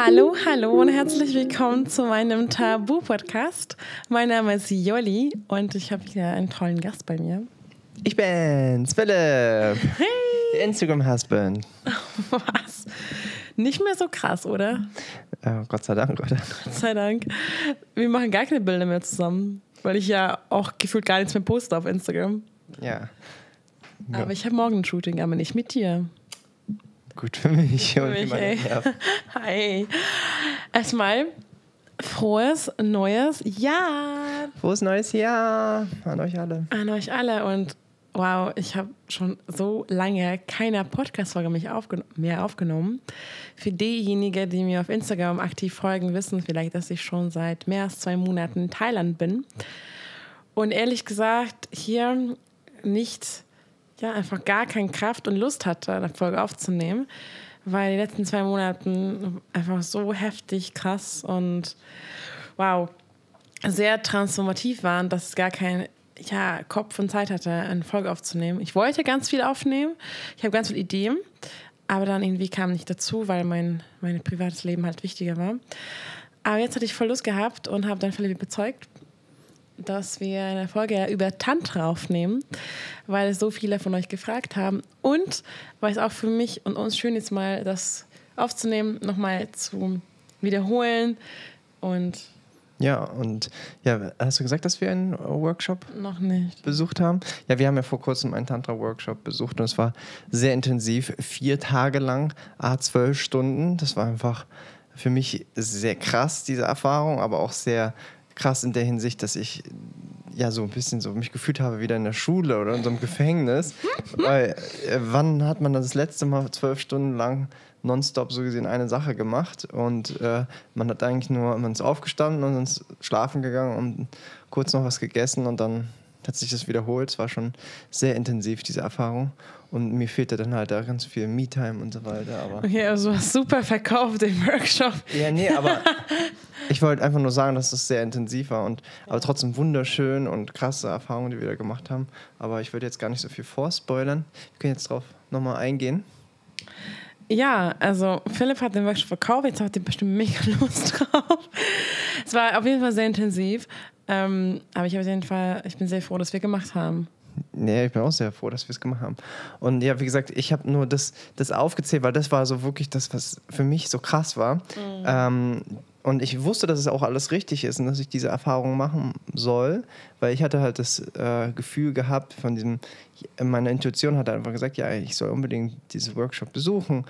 Hallo, hallo und herzlich willkommen zu meinem Tabu-Podcast. Mein Name ist Jolli und ich habe hier einen tollen Gast bei mir. Ich bin's, Philipp. Hey! Instagram-Husband. Was? Nicht mehr so krass, oder? Oh, Gott sei Dank, oder? Gott sei Dank. Wir machen gar keine Bilder mehr zusammen, weil ich ja auch gefühlt gar nichts mehr poste auf Instagram. Ja. Ja. Aber ich habe morgen ein Shooting, aber nicht mit dir. Gut für mich. Für und mich, ey. Hi. Erstmal frohes neues Jahr Frohes neues Jahr an euch alle. an euch alle und wow, ich habe schon so lange keine Podcast-Folge aufgen mehr aufgenommen. Für diejenigen, die mir auf Instagram aktiv folgen, wissen vielleicht, dass ich schon seit mehr als zwei Monaten in Thailand bin. Und ehrlich gesagt, hier nicht, ja, einfach gar keine Kraft und Lust hatte, eine Folge aufzunehmen, weil die letzten zwei Monaten einfach so heftig, krass und wow, sehr transformativ waren, dass es gar kein ja, Kopf und Zeit hatte, eine Folge aufzunehmen. Ich wollte ganz viel aufnehmen, ich habe ganz viele Ideen, aber dann irgendwie kam nicht dazu, weil mein, mein privates Leben halt wichtiger war. Aber jetzt hatte ich voll Lust gehabt und habe dann Philipp bezeugt, dass wir eine Folge über Tantra aufnehmen, weil es so viele von euch gefragt haben und weil es auch für mich und uns schön ist, mal das aufzunehmen, nochmal zu wiederholen und Ja, und ja, hast du gesagt, dass wir einen Workshop noch nicht. besucht haben? Ja, wir haben ja vor kurzem einen Tantra-Workshop besucht und es war sehr intensiv. Vier Tage lang, a zwölf Stunden. Das war einfach für mich sehr krass, diese Erfahrung, aber auch sehr krass in der Hinsicht, dass ich ja so ein bisschen so mich gefühlt habe wieder in der Schule oder in so einem Gefängnis. Weil äh, wann hat man das letzte Mal zwölf Stunden lang nonstop so gesehen eine Sache gemacht und äh, man hat eigentlich nur, man ist aufgestanden und ist schlafen gegangen und kurz noch was gegessen und dann hat sich das wiederholt. Es war schon sehr intensiv, diese Erfahrung. Und mir fehlte dann halt da ganz viel Me-Time und so weiter. Aber Okay, also hast super verkauft im Workshop. ja, nee, aber ich wollte einfach nur sagen, dass das sehr intensiv war und aber trotzdem wunderschön und krasse Erfahrungen, die wir da gemacht haben. Aber ich würde jetzt gar nicht so viel vorspoilern. Wir können jetzt drauf nochmal eingehen. Ja, also Philipp hat den Workshop verkauft, jetzt habt ihr bestimmt mega Lust drauf. Es war auf jeden Fall sehr intensiv, ähm, aber ich, hab auf jeden Fall, ich bin sehr froh, dass wir gemacht haben. Nee, ich bin auch sehr froh, dass wir es gemacht haben. Und ja, wie gesagt, ich habe nur das, das aufgezählt, weil das war so wirklich das, was für mich so krass war. Ähm, und ich wusste, dass es auch alles richtig ist und dass ich diese Erfahrung machen soll, weil ich hatte halt das äh, Gefühl gehabt von diesem, meine Intuition hat einfach gesagt, ja, ich soll unbedingt diesen Workshop besuchen.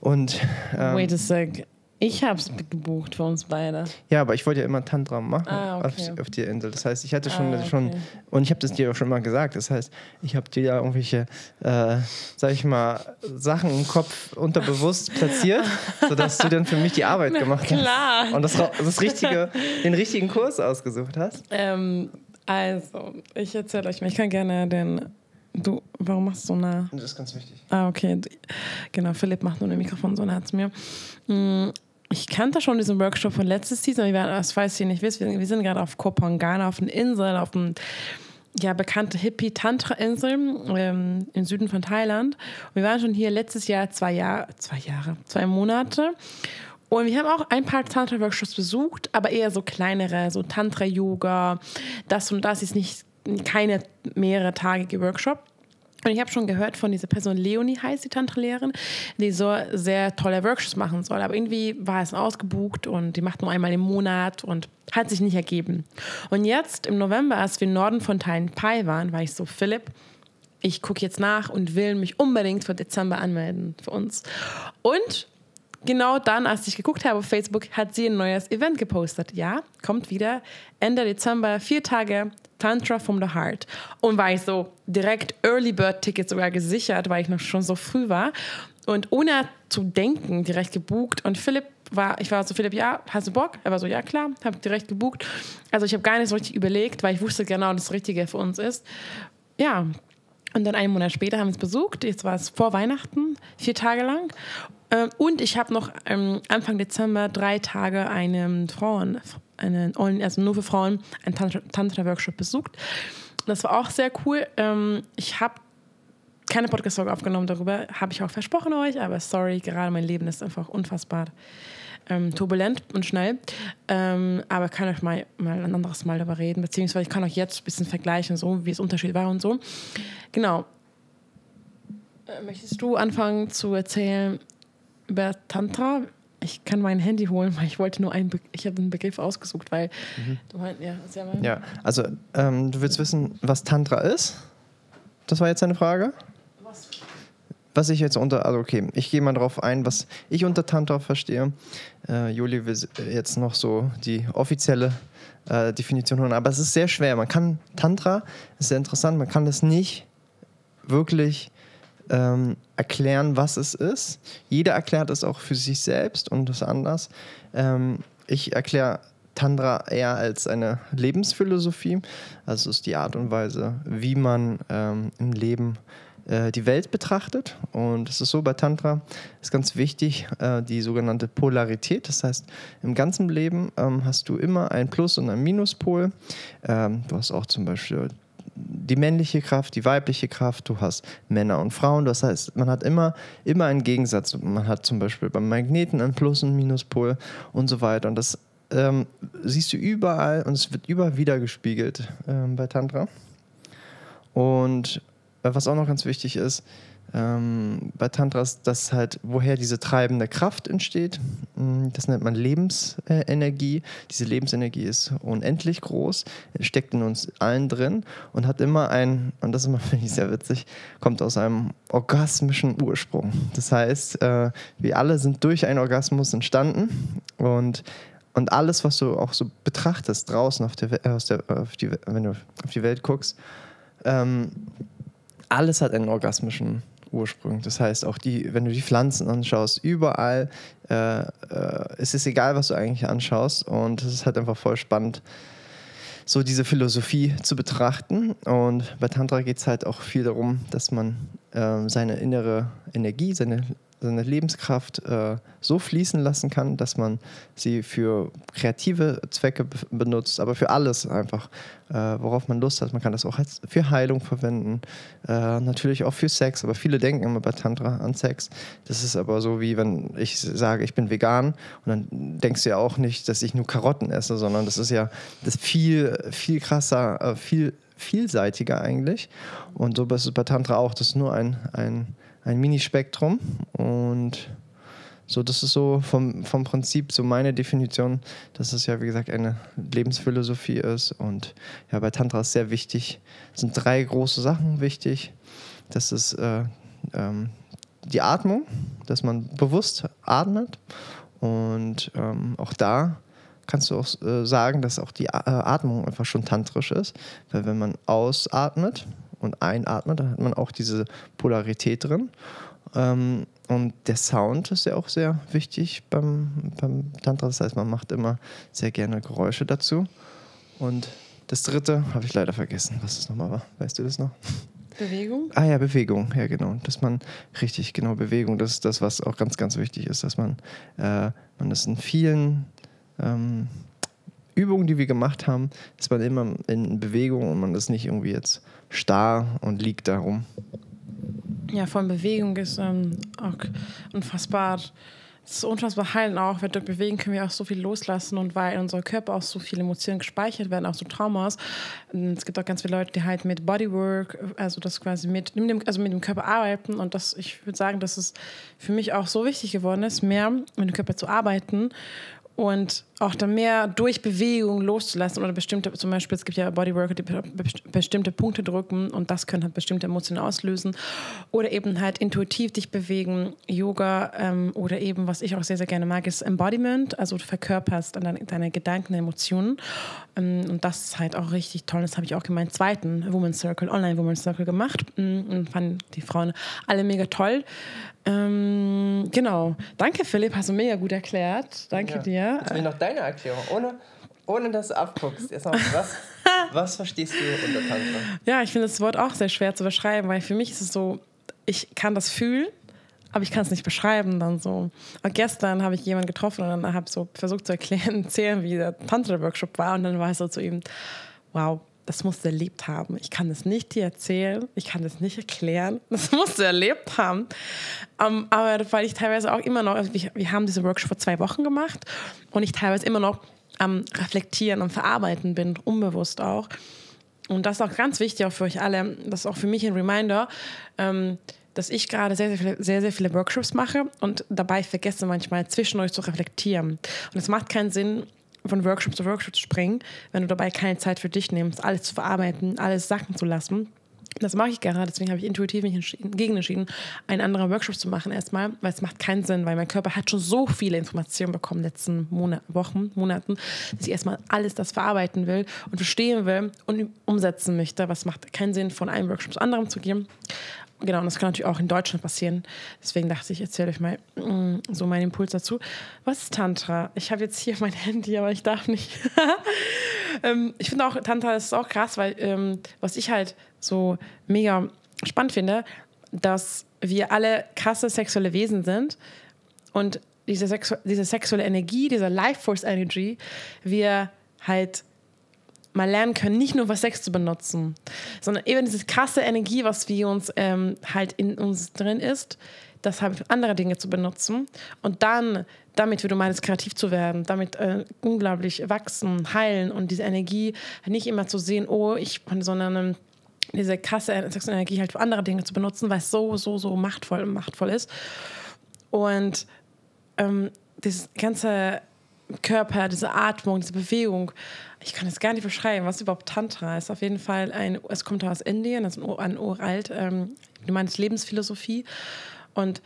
Und ähm, Wait a sec, ich hab's gebucht für uns beide. ja, aber ich wollte ja immer Tantra machen Ah, okay. auf, auf die Insel. Das heißt, ich hatte schon, Ah, okay. schon und ich habe das dir auch schon mal gesagt. Das heißt, ich habe dir ja irgendwelche, äh, sag ich mal, Sachen im Kopf unterbewusst platziert, sodass du dann für mich die Arbeit gemacht hast. Klar. Und das, das richtige, den richtigen Kurs ausgesucht hast. Ähm, also, ich erzähle euch mal, ich kann gerne den. Du, warum machst du so nah? Das ist ganz wichtig. Ah, okay. Genau, Philipp macht nur ein Mikrofon so nah zu mir. Ich kannte schon diesen Workshop von letztes Season. Waren, das falls ihr nicht wisst, wir, wir sind gerade auf Koh Phangan, auf einer Insel, auf einem ja, bekannte Hippie-Tantra-Insel ähm, im Süden von Thailand. Und wir waren schon hier letztes Jahr zwei Jahre, zwei Jahre, zwei Monate. Und wir haben auch ein paar Tantra-Workshops besucht, aber eher so kleinere, so Tantra-Yoga, das und das ist nicht keine mehrere tagige Workshop. Und ich habe schon gehört von dieser Person, Leonie heißt die Tantra-Lehrerin, die so sehr tolle Workshops machen soll. Aber irgendwie war es ausgebucht und die macht nur einmal im Monat und hat sich nicht ergeben. Und jetzt im November, als wir im Norden von Thailand Pai waren, war ich so, Philipp, ich gucke jetzt nach und will mich unbedingt für Dezember anmelden für uns. Und genau dann, als ich geguckt habe auf Facebook, hat sie ein neues Event gepostet. Ja, kommt wieder Ende Dezember, vier Tage Tantra from the Heart. Und war ich so direkt Early Bird Tickets sogar gesichert, weil ich noch schon so früh war. Und ohne zu denken, direkt gebucht. Und Philipp war, ich war so, Philipp, ja, hast du Bock? Er war so, ja, klar, habe direkt gebucht. Also ich habe gar nicht so richtig überlegt, weil ich wusste genau, das Richtige für uns ist. Ja, und dann einen Monat später haben wir es besucht. Jetzt war es vor Weihnachten, vier Tage lang. Ähm, Und ich habe noch ähm, Anfang Dezember drei Tage einen Frauen, einen, also nur für Frauen, einen Tantra- Tantra-Workshop besucht. Das war auch sehr cool. Ähm, Ich habe keine Podcast-Folge aufgenommen darüber, habe ich auch versprochen euch, aber sorry, gerade mein Leben ist einfach unfassbar ähm, turbulent und schnell. Ähm, aber kann euch mal, mal ein anderes Mal darüber reden, beziehungsweise ich kann euch jetzt ein bisschen vergleichen, so wie es Unterschied war und so. Genau. Äh, möchtest du anfangen zu erzählen über Tantra? Ich kann mein Handy holen, weil ich wollte nur einen, Be ich habe einen Begriff ausgesucht, weil mhm. du meinst, ja, sehr mal. Ja, also ähm, du willst wissen, was Tantra ist? Das war jetzt eine Frage? Was? Was ich jetzt unter, also okay, ich gehe mal darauf ein, was ich unter Tantra verstehe. Äh, Juli will jetzt noch so die offizielle äh, Definition hören, aber es ist sehr schwer. Man kann Tantra, ist sehr interessant, man kann das nicht wirklich ähm, erklären, was es ist. Jeder erklärt es auch für sich selbst und das anders. Ähm, ich erkläre Tantra eher als eine Lebensphilosophie. Also es ist die Art und Weise, wie man ähm, im Leben äh, die Welt betrachtet. Und es ist so bei Tantra ist ganz wichtig äh, die sogenannte Polarität. Das heißt, im ganzen Leben ähm, hast du immer ein Plus- und ein Minuspol. Ähm, du hast auch zum Beispiel die männliche Kraft, die weibliche Kraft, du hast Männer und Frauen. Das heißt, man hat immer, immer einen Gegensatz. Man hat zum Beispiel beim Magneten einen Plus- und Minuspol und so weiter. Und das ähm, siehst du überall und es wird überall wieder gespiegelt ähm, bei Tantra. Und äh, was auch noch ganz wichtig ist, ähm, bei Tantras, dass halt, woher diese treibende Kraft entsteht. Mm, das nennt man Lebensenergie. Diese Lebensenergie ist unendlich groß, steckt in uns allen drin und hat immer ein, und das finde ich sehr witzig, kommt aus einem orgasmischen Ursprung. Das heißt, äh, wir alle sind durch einen Orgasmus entstanden und und alles, was du auch so betrachtest draußen auf der, aus der, auf die, wenn du auf die Welt guckst, ähm, alles hat einen orgasmischen Ursprung. Das heißt, auch die, wenn du die Pflanzen anschaust, überall äh, äh, es ist egal, was du eigentlich anschaust. Und es ist halt einfach voll spannend, so diese Philosophie zu betrachten. Und bei Tantra geht es halt auch viel darum, dass man äh, seine innere Energie, seine seine Lebenskraft äh, so fließen lassen kann, dass man sie für kreative Zwecke benutzt, aber für alles einfach, äh, worauf man Lust hat. Man kann das auch als für Heilung verwenden, äh, natürlich auch für Sex, aber viele denken immer bei Tantra an Sex. Das ist aber so wie wenn ich sage, ich bin vegan und dann denkst du ja auch nicht, dass ich nur Karotten esse, sondern das ist ja das viel, viel krasser, äh, viel vielseitiger eigentlich. Und so ist es bei Tantra auch. Das ist nur ein, ein ein Minispektrum und so, das ist so vom, vom Prinzip so meine Definition, dass es ja, wie gesagt, eine Lebensphilosophie ist. Und ja, bei Tantra ist sehr wichtig, sind drei große Sachen wichtig. Das ist äh, ähm, die Atmung, dass man bewusst atmet. Und ähm, auch da kannst du auch äh, sagen, dass auch die äh, Atmung einfach schon tantrisch ist. Weil wenn man ausatmet, und einatmet, dann hat man auch diese Polarität drin. Ähm, und der Sound ist ja auch sehr wichtig beim, beim Tantra. Das heißt, man macht immer sehr gerne Geräusche dazu. Und das dritte habe ich leider vergessen, was das nochmal war. Weißt du das noch? Bewegung? Ah ja, Bewegung, ja genau. Dass man richtig, genau, Bewegung, das ist das, was auch ganz, ganz wichtig ist, dass man, äh, man das in vielen ähm, Übungen, die wir gemacht haben, ist man immer in Bewegung und man ist nicht irgendwie jetzt starr und liegt da rum. Ja, von Bewegung ist ähm, auch unfassbar. Es ist unfassbar heilend auch, weil durch Bewegen können wir auch so viel loslassen und weil in unserem Körper auch so viele Emotionen gespeichert werden, auch so Traumas. Es gibt auch ganz viele Leute, die halt mit Bodywork, also das quasi mit, mit dem, also mit dem Körper arbeiten und das, ich würde sagen, dass es für mich auch so wichtig geworden ist, mehr mit dem Körper zu arbeiten und auch da mehr durch Bewegung loszulassen oder bestimmte, zum Beispiel, es gibt ja Bodyworker, die bestimmte Punkte drücken und das können halt bestimmte Emotionen auslösen oder eben halt intuitiv dich bewegen, Yoga ähm, oder eben, was ich auch sehr, sehr gerne mag, ist Embodiment, also du verkörperst deine, deine Gedanken, Emotionen ähm, und das ist halt auch richtig toll, das habe ich auch in meinem zweiten Women's Circle, Online Women's Circle gemacht mm, und fanden die Frauen alle mega toll ähm, genau. Danke, Philipp, hast du mega gut erklärt. Danke ja. dir. Jetzt will noch deine Erklärung, ohne, ohne dass du abguckst. Erstmal, was, was verstehst du unter Tantra? Ja, ich finde das Wort auch sehr schwer zu beschreiben, weil für mich ist es so, ich kann das fühlen, aber ich kann es nicht beschreiben dann so. Und gestern habe ich jemanden getroffen und dann habe so versucht zu erklären, erzählen, wie der Tantra-Workshop war und dann war es so zu ihm, wow, das musst du erlebt haben. Ich kann es nicht dir erzählen, ich kann es nicht erklären. Das musst du erlebt haben. Um, ähm, aber weil ich teilweise auch immer noch, also wir, wir haben diese Workshop vor zwei Wochen gemacht und ich teilweise immer noch am Reflektieren und Verarbeiten bin, unbewusst auch. Und das ist auch ganz wichtig auch für euch alle. Das ist auch für mich ein Reminder, ähm, dass ich gerade sehr, sehr sehr, sehr viele Workshops mache und dabei vergesse manchmal zwischen euch zu reflektieren. Und es macht keinen Sinn, von Workshop zu Workshop zu springen, wenn du dabei keine Zeit für dich nimmst, alles zu verarbeiten, alles sacken zu lassen. Das mache ich gerade, deswegen habe ich intuitiv mich entschieden, gegen entschieden, einen anderen Workshop zu machen erstmal, weil es macht keinen Sinn, weil mein Körper hat schon so viele Informationen bekommen in den letzten Monat, Wochen, Monaten, dass ich erstmal alles das verarbeiten will und verstehen will und umsetzen möchte. Was macht keinen Sinn, von einem Workshop zu anderem zu gehen. Genau, und das kann natürlich auch in Deutschland passieren. Deswegen dachte ich, erzähle euch mal mm, so meinen Impuls dazu. Was ist Tantra? Ich habe jetzt hier mein Handy, aber ich darf nicht. ähm, ich finde auch, Tantra ist auch krass, weil ähm, was ich halt so mega spannend finde, dass wir alle krasse sexuelle Wesen sind und diese, Sexu diese sexuelle Energie, diese Life Force Energy, wir halt mal lernen können, nicht nur für Sex zu benutzen, sondern eben diese krasse Energie, was wir uns ähm, halt in uns drin ist, das halt andere Dinge zu benutzen und dann damit, wie du meinst, kreativ zu werden, damit äh, unglaublich wachsen, heilen und diese Energie nicht immer zu sehen, oh, ich, sondern ähm, diese krasse sexuelle Energie halt für andere Dinge zu benutzen, weil es so, so, so machtvoll, machtvoll ist. Und ähm, dieses ganze Körper, diese Atmung, diese Bewegung. Ich kann es gar nicht beschreiben, was überhaupt Tantra ist. Auf jeden Fall ein, es kommt aus Indien, das ist ein uralt, ähm, du meinst Lebensphilosophie. Und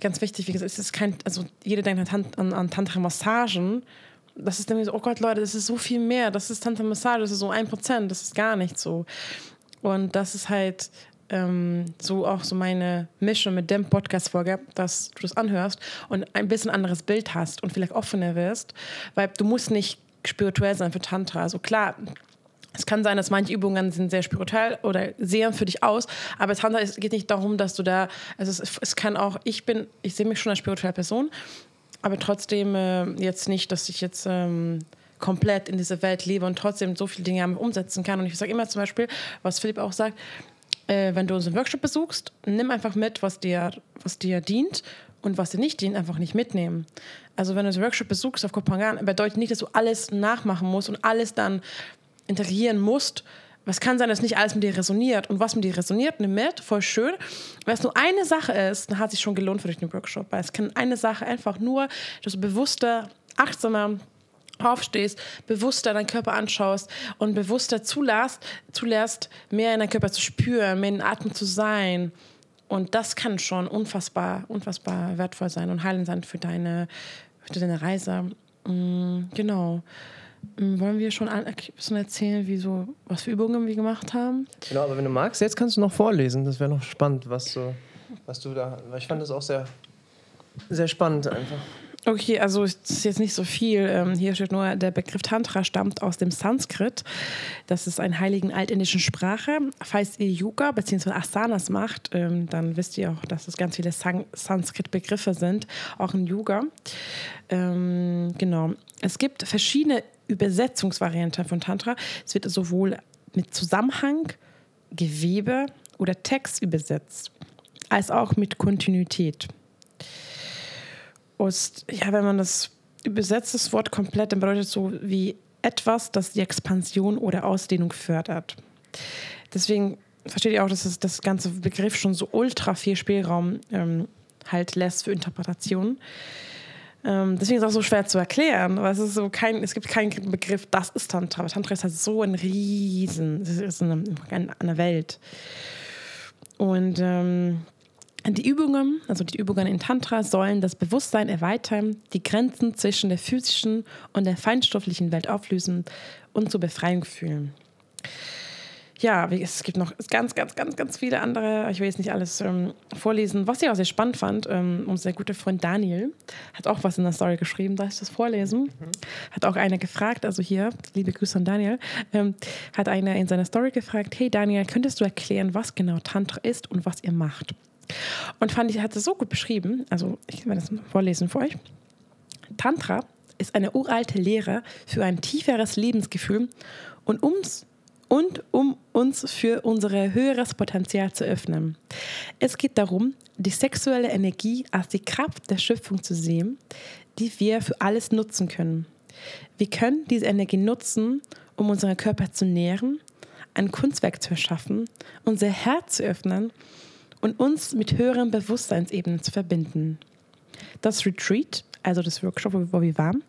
ganz wichtig, wie gesagt, es ist kein, also jeder denkt an, an, an Tantra-Massagen. Das ist nämlich so, oh Gott, Leute, das ist so viel mehr. Das ist Tantra-Massage, das ist so ein Prozent, das ist gar nicht so. Und das ist halt ähm, so auch so meine Mission mit dem Podcast-Folge, dass du das anhörst und ein bisschen anderes Bild hast und vielleicht offener wirst, weil du musst nicht spirituell sein für Tantra. Also klar, es kann sein, dass manche Übungen sind sehr spirituell oder sehen für dich aus, aber Tantra es geht nicht darum, dass du da, also es, es kann auch, ich bin, ich sehe mich schon als spirituelle Person, aber trotzdem äh, jetzt nicht, dass ich jetzt ähm, komplett in dieser Welt lebe und trotzdem so viele Dinge umsetzen kann. Und ich sage immer zum Beispiel, was Philipp auch sagt, äh, wenn du unseren Workshop besuchst, nimm einfach mit, was dir, was dir dient und was dir nicht dient, einfach nicht mitnehmen. Also wenn du unseren Workshop besuchst auf Kopangan, bedeutet nicht, dass du alles nachmachen musst und alles dann integrieren musst. Was kann sein, dass nicht alles mit dir resoniert. Und was mit dir resoniert, nimm mit, voll schön. Wenn es nur eine Sache ist, dann hat sich schon gelohnt für dich den Workshop. Weil es kann eine Sache einfach nur, dass du bewusster, achtsamer, aufstehst, bewusster deinen Körper anschaust und bewusster zulässt, zulässt, mehr in deinen Körper zu spüren, mehr in den Atem zu sein. Und das kann schon unfassbar, unfassbar wertvoll sein und heilend sein für deine, für deine Reise. Mhm, genau. Mm, wollen wir schon ein bisschen erzählen, wie so, was für Übungen wir gemacht haben? Genau, aber wenn du magst, jetzt kannst du noch vorlesen. Das wäre noch spannend, was, so, was du da. Ich fand das auch sehr, sehr spannend einfach. Okay, also es ist jetzt nicht so viel. Ähm, hier steht nur, der Begriff Tantra stammt aus dem Sanskrit. Das ist eine heiligen altindischen Sprache. Falls ihr Yoga bzw. Asanas macht, ähm, dann wisst ihr auch, dass es ganz viele Sanskrit-Begriffe sind, auch in Yoga. Ähm, genau. Es gibt verschiedene Übersetzungsvarianten von Tantra. Es wird sowohl mit Zusammenhang, Gewebe oder Text übersetzt, als auch mit Kontinuität. Und ja, wenn man das übersetzt, das Wort komplett, dann bedeutet es so wie etwas, das die Expansion oder Ausdehnung fördert. Deswegen versteht ihr auch, dass das, das ganze Begriff schon so ultra viel Spielraum ähm, halt lässt für Interpretationen. Ähm, deswegen ist es auch so schwer zu erklären, weil es ist so kein, es gibt keinen Begriff, das ist Tantra. Tantra ist halt so ein Riesen, es ist eine, eine Welt. Und ähm, die Übungen, also die Übungen in Tantra, sollen das Bewusstsein erweitern, die Grenzen zwischen der physischen und der feinstofflichen Welt auflösen und zur Befreiung fühlen. Ja, es gibt noch ganz, ganz, ganz, ganz viele andere. Ich will jetzt nicht alles ähm, vorlesen. Was ich auch sehr spannend fand, ähm, unser guter Freund Daniel hat auch was in der Story geschrieben. Darf ich das vorlesen? Mhm. Hat auch einer gefragt, also hier, liebe Grüße an Daniel, ähm, hat einer in seiner Story gefragt: Hey Daniel, könntest du erklären, was genau Tantra ist und was ihr macht? Und fand ich, hat es so gut beschrieben, also ich werde das vorlesen für euch. Tantra ist eine uralte Lehre für ein tieferes Lebensgefühl und ums, und um uns für unser höheres Potenzial zu öffnen. Es geht darum, die sexuelle Energie als die Kraft der Schöpfung zu sehen, die wir für alles nutzen können. Wir können diese Energie nutzen, um unseren Körper zu nähren, ein Kunstwerk zu erschaffen, unser Herz zu öffnen und uns mit höheren Bewusstseinsebenen zu verbinden. Das Retreat, also das Workshop, wo wir waren,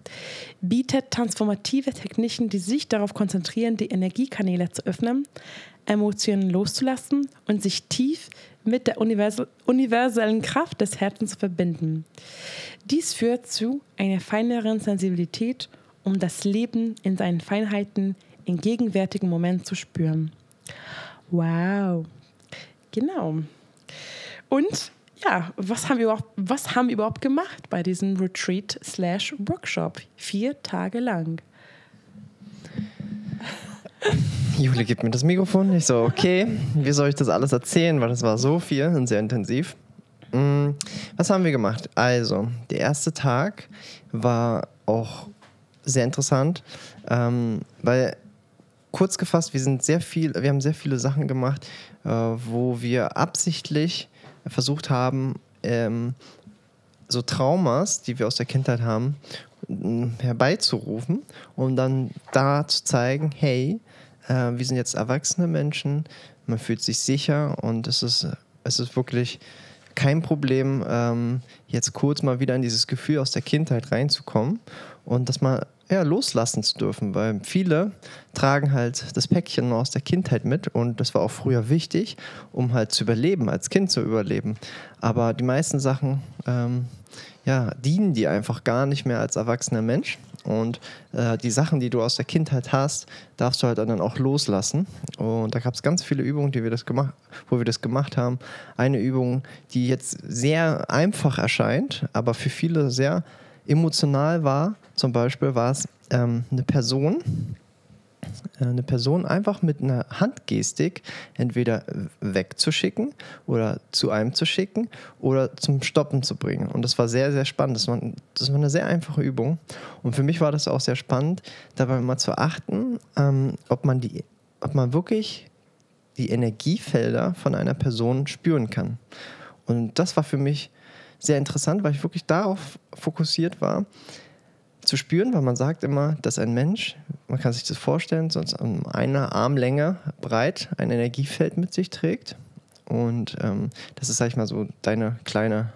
bietet transformative Techniken, die sich darauf konzentrieren, die Energiekanäle zu öffnen, Emotionen loszulassen und sich tief mit der universellen Kraft des Herzens zu verbinden. Dies führt zu einer feineren Sensibilität, um das Leben in seinen Feinheiten im gegenwärtigen Moment zu spüren. Wow. Genau. Und ja, was haben wir überhaupt, was haben wir überhaupt gemacht bei diesem Retreat slash Workshop? Vier Tage lang. Jule gibt mir das Mikrofon. Ich so, okay, wie soll ich das alles erzählen? Weil das war so viel und sehr intensiv. Mm, was haben wir gemacht? Also, der erste Tag war auch sehr interessant, ähm, weil kurz gefasst, wir sind sehr viel, wir haben sehr viele Sachen gemacht, wo wir absichtlich versucht haben, ähm, so Traumas, die wir aus der Kindheit haben, herbeizurufen, um dann da zu zeigen, hey, äh, wir sind jetzt erwachsene Menschen, man fühlt sich sicher und es ist, es ist wirklich kein Problem, ähm, jetzt kurz mal wieder in dieses Gefühl aus der Kindheit reinzukommen und das mal ja, loslassen zu dürfen, weil viele tragen halt das Päckchen aus der Kindheit mit und das war auch früher wichtig, um halt zu überleben, als Kind zu überleben. Aber die meisten Sachen, ähm, ja, dienen dir einfach gar nicht mehr als erwachsener Mensch und äh, die Sachen, die du aus der Kindheit hast, darfst du halt dann auch loslassen. Und da gab es ganz viele Übungen, die wir das gemacht, wo wir das gemacht haben. Eine Übung, die jetzt sehr einfach erscheint, aber für viele sehr emotional war, zum Beispiel war es ähm, eine Person, eine Person einfach mit einer Handgestik entweder wegzuschicken oder zu einem zu schicken oder zum Stoppen zu bringen. Und das war sehr, sehr spannend. Das war, das war eine sehr einfache Übung. Und für mich war das auch sehr spannend, dabei mal zu achten, ähm, ob, man die, ob man wirklich die Energiefelder von einer Person spüren kann. Und das war für mich sehr interessant, weil ich wirklich darauf fokussiert war, zu spüren, weil man sagt immer, dass ein Mensch, man kann sich das vorstellen, sonst um eine Armlänge breit ein Energiefeld mit sich trägt. Und ähm, das ist, sag ich mal, so deine kleine,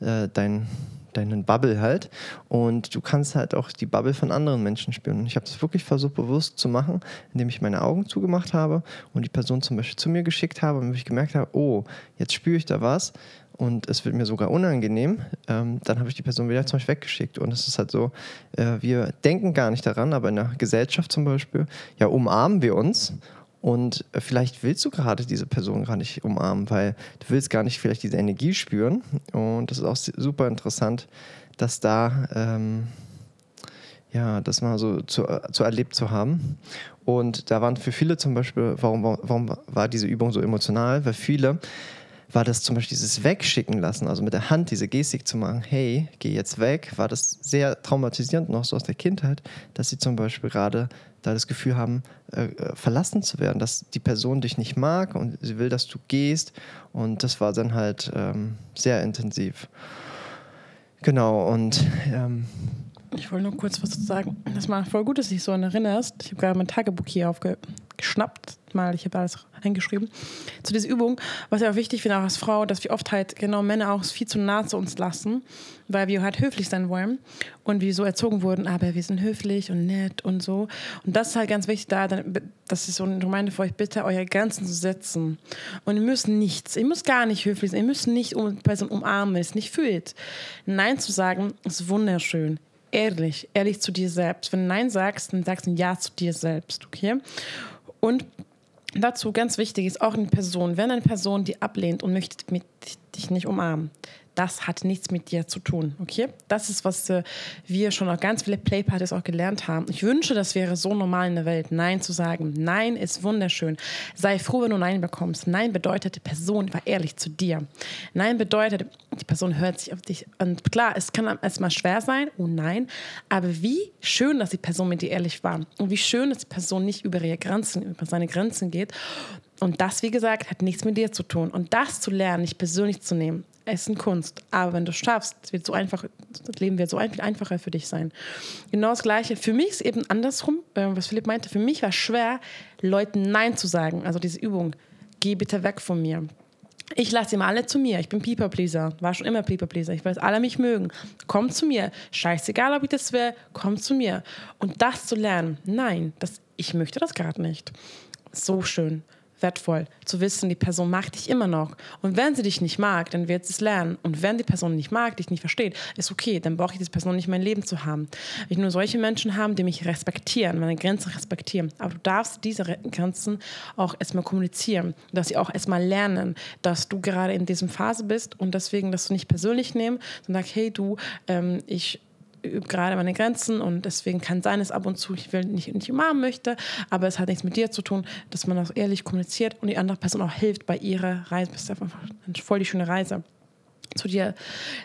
äh, dein, deinen Bubble halt. Und du kannst halt auch die Bubble von anderen Menschen spüren. Und ich habe das wirklich versucht bewusst zu machen, indem ich meine Augen zugemacht habe und die Person zum Beispiel zu mir geschickt habe und ich gemerkt habe, oh, jetzt spüre ich da was und es wird mir sogar unangenehm, ähm, dann habe ich die Person wieder zum Beispiel weggeschickt. Und es ist halt so, äh, wir denken gar nicht daran, aber in der Gesellschaft zum Beispiel, ja, umarmen wir uns. Und äh, vielleicht willst du gerade diese Person gar nicht umarmen, weil du willst gar nicht vielleicht diese Energie spüren. Und das ist auch super interessant, dass da, ähm, ja, das mal so zu, zu erlebt zu haben. Und da waren für viele zum Beispiel, warum, warum war diese Übung so emotional? Weil viele war das zum Beispiel dieses Wegschicken lassen, also mit der Hand diese Gestik zu machen, hey, geh jetzt weg, war das sehr traumatisierend noch so aus der Kindheit, dass sie zum Beispiel gerade da das Gefühl haben, äh, äh, verlassen zu werden, dass die Person dich nicht mag und sie will, dass du gehst. Und das war dann halt ähm, sehr intensiv. Genau, und ähm, ich wollte nur kurz was sagen. Das war voll gut, dass du dich so an erinnerst. Ich habe gerade mein Tagebuch hier aufgeschnappt, mal, ich habe alles eingeschrieben, zu dieser Übung. Was ich auch wichtig finde, auch als Frau, dass wir oft halt genau Männer auch viel zu nah zu uns lassen, weil wir halt höflich sein wollen und wir so erzogen wurden, aber wir sind höflich und nett und so. Und das ist halt ganz wichtig, da, das ist so eine Reminder für euch, bitte eure Grenzen zu setzen. Und ihr müsst nichts, ihr müsst gar nicht höflich sein, ihr müsst nicht um, bei so einem Umarmen, es nicht fühlt. Nein zu sagen, ist wunderschön ehrlich, ehrlich zu dir selbst. Wenn du Nein sagst, dann sagst du ein Ja zu dir selbst, okay? Und dazu ganz wichtig ist auch eine Person, wenn eine Person die ablehnt und möchte dich nicht umarmen, das hat nichts mit dir zu tun, okay? Das ist, was äh, wir schon auch ganz viele Playpartys auch gelernt haben. Ich wünsche, das wäre so normal in der Welt, Nein zu sagen. Nein ist wunderschön. Sei froh, wenn du Nein bekommst. Nein bedeutet, die Person war ehrlich zu dir. Nein bedeutet, die Person hört sich auf dich. Und klar, es kann erstmal schwer sein, oh nein, aber wie schön, dass die Person mit dir ehrlich war. Und wie schön, dass die Person nicht über ihre Grenzen, über seine Grenzen geht. Und das, wie gesagt, hat nichts mit dir zu tun. Und das zu lernen, nicht persönlich zu nehmen, ist eine Kunst. Aber wenn du es schaffst, wird so einfach, das Leben wird so viel einfacher für dich sein. Genau das Gleiche. Für mich ist eben andersrum, äh, was Philipp meinte. Für mich war es schwer, Leuten Nein zu sagen. Also diese Übung, geh bitte weg von mir. Ich lasse immer alle zu mir. Ich bin People Pleaser. War schon immer People Pleaser. Ich weiß, alle mich mögen. Komm zu mir. Scheißegal, ob ich das will. Komm zu mir. Und das zu lernen. Nein, das, ich möchte das gerade nicht. So schön wertvoll zu wissen, die Person mag dich immer noch. Und wenn sie dich nicht mag, dann wird sie es lernen. Und wenn die Person nicht mag, dich nicht versteht, ist okay, dann brauche ich diese Person nicht in mein Leben zu haben. Ich nur solche Menschen haben, die mich respektieren, meine Grenzen respektieren. Aber du darfst diese Grenzen auch erstmal kommunizieren, dass sie auch erstmal lernen, dass du gerade in diesem Phase bist und deswegen, dass du nicht persönlich nehmen, sondern sag, hey du, ähm, ich gerade meine Grenzen und deswegen kann sein, dass ab und zu ich will nicht, nicht umarmen möchte, aber es hat nichts mit dir zu tun, dass man das ehrlich kommuniziert und die andere Person auch hilft bei ihrer Reise. Das ist einfach eine voll die schöne Reise zu dir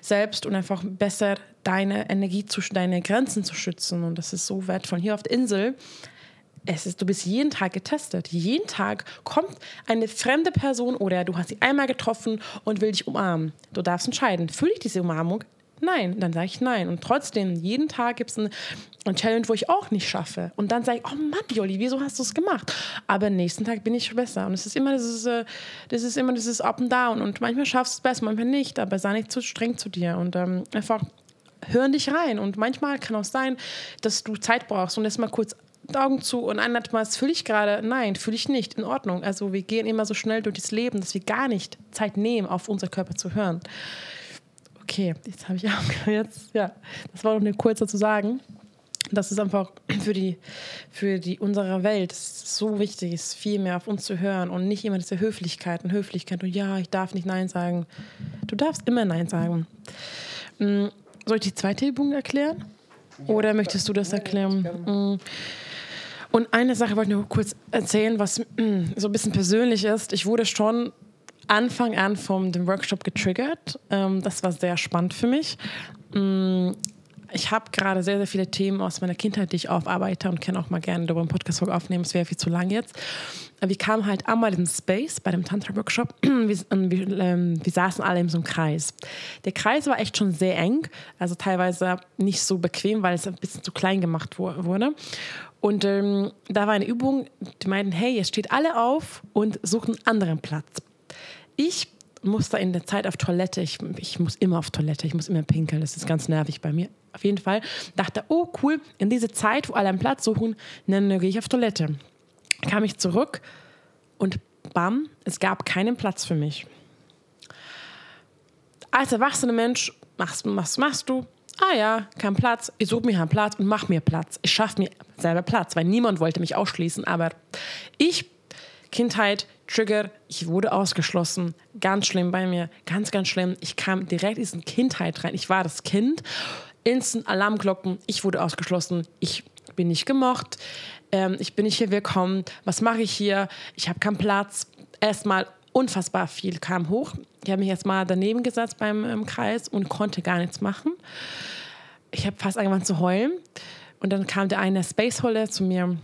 selbst und einfach besser deine Energie zu, deine Grenzen zu schützen und das ist so wertvoll. Hier auf der Insel es ist, du bist jeden Tag getestet. Jeden Tag kommt eine fremde Person oder du hast sie einmal getroffen und will dich umarmen. Du darfst entscheiden, fühle ich diese Umarmung Nein, dann sage ich nein. Und trotzdem, jeden Tag gibt es eine, eine Challenge, wo ich auch nicht schaffe. Und dann sage ich, oh Mann, Jolli, wieso hast du es gemacht? Aber nächsten Tag bin ich schon besser. Und es ist immer dieses, äh, das ist immer dieses Up and Down. Und manchmal schaffst du es besser, manchmal nicht. Aber sei nicht zu streng zu dir. Und ähm, einfach hör dich rein. Und manchmal kann auch sein, dass du Zeit brauchst und erst mal kurz Augen zu und ein Mal fühle ich gerade, nein, fühle ich nicht, in Ordnung. Also wir gehen immer so schnell durch das Leben, dass wir gar nicht Zeit nehmen, auf unser Körper zu hören. Okay, jetzt habe ich jetzt, ja, das war noch eine kurze zu sagen. Das ist einfach für die, für die unsere Welt so wichtig, ist viel mehr auf uns zu hören und nicht immer diese Höflichkeit und Höflichkeit und ja, ich darf nicht Nein sagen. Du darfst immer Nein sagen. Hm, soll ich die zweite Übung erklären? Oder möchtest du das erklären? Hm. Und eine Sache wollte ich nur kurz erzählen, was hm, so ein bisschen persönlich ist. Ich wurde schon Anfang an vom dem Workshop getriggert. Ähm, das war sehr spannend für mich. Mm, ich habe gerade sehr, sehr viele Themen aus meiner Kindheit, die ich aufarbeite und kann auch mal gerne darüber einen Podcast aufnehmen. Es wäre viel zu lang jetzt. Wir kamen halt einmal in Space bei dem Tantra-Workshop. Wir, wir, ähm, wir, saßen alle in so einem Kreis. Der Kreis war echt schon sehr eng, also teilweise nicht so bequem, weil es ein bisschen zu klein gemacht wurde. Und ähm, da war eine Übung, die meinten, hey, jetzt steht alle auf und sucht einen anderen Platz. Ich muss da in der Zeit auf Toilette. Ich, ich muss immer auf Toilette. Ich muss immer pinkeln. Das ist ganz nervig bei mir. Auf jeden Fall dachte, oh cool, in dieser Zeit, wo alle einen Platz suchen, dann gehe ich auf Toilette. Kam ich zurück und bam, es gab keinen Platz für mich. Als erwachsener Mensch, machst, was machst du? Ah ja, kein Platz. Ich suche mir einen Platz und mach mir Platz. Ich schaffe mir selber Platz, weil niemand wollte mich ausschließen. Aber ich, Kindheit, Trigger, ich wurde ausgeschlossen. Ganz schlimm bei mir, ganz, ganz schlimm. Ich kam direkt in diese Kindheit rein. Ich war das Kind. Instant Alarmglocken, ich wurde ausgeschlossen. Ich bin nicht gemocht. Ähm, ich bin nicht hier willkommen. Was mache ich hier? Ich habe keinen Platz. Erstmal unfassbar viel kam hoch. Ich habe mich jetzt mal daneben gesetzt beim im Kreis und konnte gar nichts machen. Ich habe fast angefangen zu heulen. Und dann kam der eine Spaceholder zu mir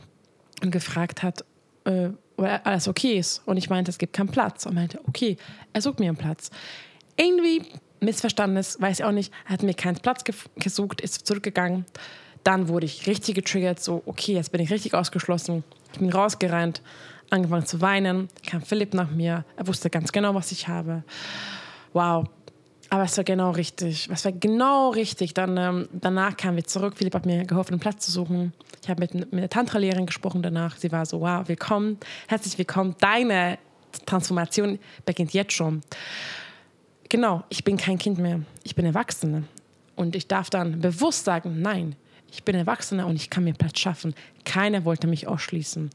und gefragt hat, äh, weil alles okay ist. Und ich meinte, es gibt keinen Platz. Und meinte, okay, er sucht mir einen Platz. Irgendwie missverstandenes, weiß ich auch nicht, hat mir keinen Platz gesucht, ist zurückgegangen. Dann wurde ich richtig getriggert, so, okay, jetzt bin ich richtig ausgeschlossen. Ich bin rausgerannt, angefangen zu weinen, kam Philipp nach mir, er wusste ganz genau, was ich habe. Wow, aber es war genau richtig. Es war genau richtig. Dann, ähm, danach kamen wir zurück. Philipp hat mir geholfen, einen Platz zu suchen. Ich habe mit, mit der Tantra-Lehrerin gesprochen danach. Sie war so, wow, willkommen, herzlich willkommen. Deine Transformation beginnt jetzt schon. Genau, ich bin kein Kind mehr. Ich bin Erwachsene. Und ich darf dann bewusst sagen, nein, ich bin Erwachsene und ich kann mir Platz schaffen. Keiner wollte mich ausschließen.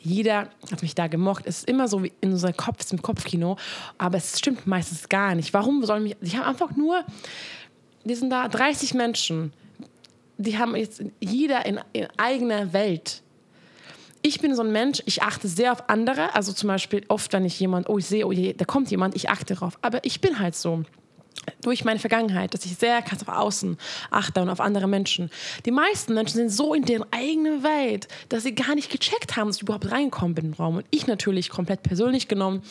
Jeder hat mich da gemocht. Es ist immer so wie in unserem Kopf, im Kopfkino, aber es stimmt meistens gar nicht. Warum sollen mich, ich habe einfach nur, die sind da 30 Menschen, die haben jetzt jeder in, in eigener Welt ich bin so ein Mensch, ich achte sehr auf andere. Also zum Beispiel oft, wenn ich jemand, oh, ich sehe, oh, da kommt jemand, ich achte darauf. Aber ich bin halt so durch meine Vergangenheit, dass ich sehr krass auf Außen achte und auf andere Menschen. Die meisten Menschen sind so in deren eigenen Welt, dass sie gar nicht gecheckt haben, dass ich überhaupt reingekommen bin im Raum. Und ich natürlich komplett persönlich genommen.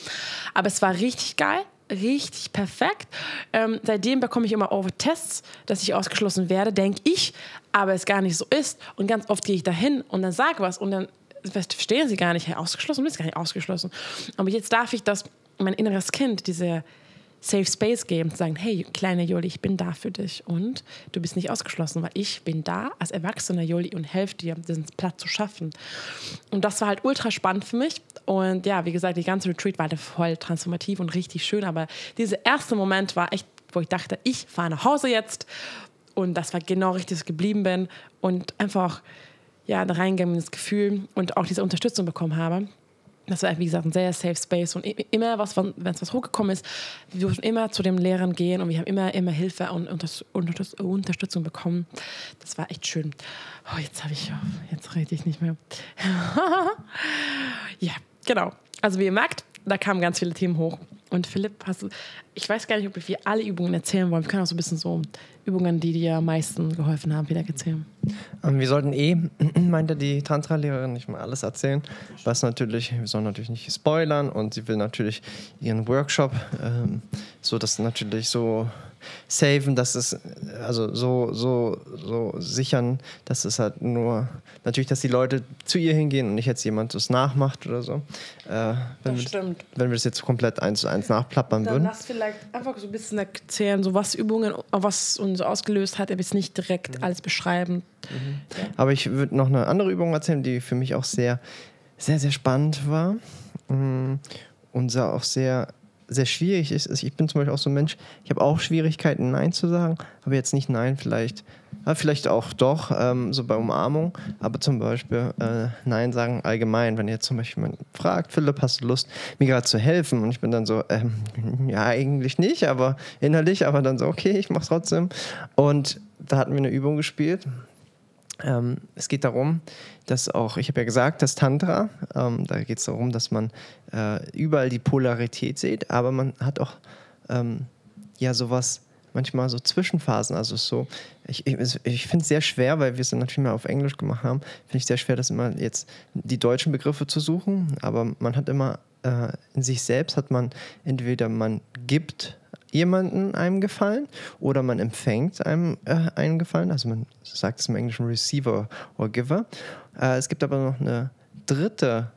Aber es war richtig geil richtig perfekt. Ähm, seitdem bekomme ich immer Over-Tests, dass ich ausgeschlossen werde, denke ich, aber es gar nicht so ist. Und ganz oft gehe ich dahin und dann sage was und dann verstehen sie gar nicht, hey, ausgeschlossen, du bist gar nicht ausgeschlossen. Aber jetzt darf ich das, mein inneres Kind, diese Safe Space geben, zu sagen, hey, kleine Juli, ich bin da für dich und du bist nicht ausgeschlossen, weil ich bin da als erwachsener Juli und helfe dir, diesen Platz zu schaffen. Und das war halt ultra spannend für mich. Und ja, wie gesagt, die ganze Retreat war voll transformativ und richtig schön, aber dieser erste Moment war echt, wo ich dachte, ich fahre nach Hause jetzt und das war genau richtig, dass ich geblieben bin und einfach ja, ein reingehendes Gefühl und auch diese Unterstützung bekommen habe. Das war, wie gesagt, ein sehr safe Space. Und immer, was, wenn es was hochgekommen ist, wir durften immer zu dem Lehrern gehen und wir haben immer, immer Hilfe und Unterstützung bekommen. Das war echt schön. Oh, jetzt habe ich, jetzt rede ich nicht mehr. ja, genau. Also wie ihr merkt, da kamen ganz viele Themen hoch. Und Philipp, hast du, ich weiß gar nicht, ob wir alle Übungen erzählen wollen. Wir können auch so ein bisschen so Übungen, die dir am meisten geholfen haben, wieder erzählen. Ähm, wir sollten eh, meinte die Tantra-Lehrerin, nicht mal alles erzählen. Was natürlich, wir sollen natürlich nicht spoilern und sie will natürlich ihren Workshop, ähm, so dass natürlich so saven, dass es, also so, so, so sichern, dass es halt nur, natürlich, dass die Leute zu ihr hingehen und nicht jetzt jemand das nachmacht oder so. Äh, wenn, das wir, wenn wir das jetzt komplett eins zu eins nachplappern Dann würden. Lass vielleicht einfach so ein bisschen erzählen, so was Übungen, was uns ausgelöst hat, aber jetzt nicht direkt mhm. alles beschreiben. Mhm. Ja. Aber ich würde noch eine andere Übung erzählen, die für mich auch sehr, sehr, sehr spannend war. Mm, und auch sehr sehr schwierig ist, ist, ich bin zum Beispiel auch so ein Mensch, ich habe auch Schwierigkeiten, Nein zu sagen, aber jetzt nicht Nein, vielleicht, ja, vielleicht auch doch, ähm, so bei Umarmung, aber zum Beispiel äh, Nein sagen allgemein, wenn jetzt zum Beispiel jemand fragt, Philipp, hast du Lust, mir gerade zu helfen? Und ich bin dann so, ähm, ja, eigentlich nicht, aber innerlich, aber dann so, okay, ich mach's trotzdem. Und da hatten wir eine Übung gespielt, ähm, es geht darum, dass auch, ich habe ja gesagt, das Tantra, ähm, da geht es darum, dass man äh, überall die Polarität sieht, aber man hat auch ähm, ja sowas, manchmal so Zwischenphasen. Also so, ich, ich, ich finde es sehr schwer, weil wir es natürlich mal auf Englisch gemacht haben, finde ich sehr schwer, das immer jetzt die deutschen Begriffe zu suchen, aber man hat immer äh, in sich selbst hat man entweder man gibt jemanden einem Gefallen oder man empfängt einem äh, einen Gefallen. Also man sagt es im Englischen Receiver or Giver. Äh, es gibt aber noch eine dritte,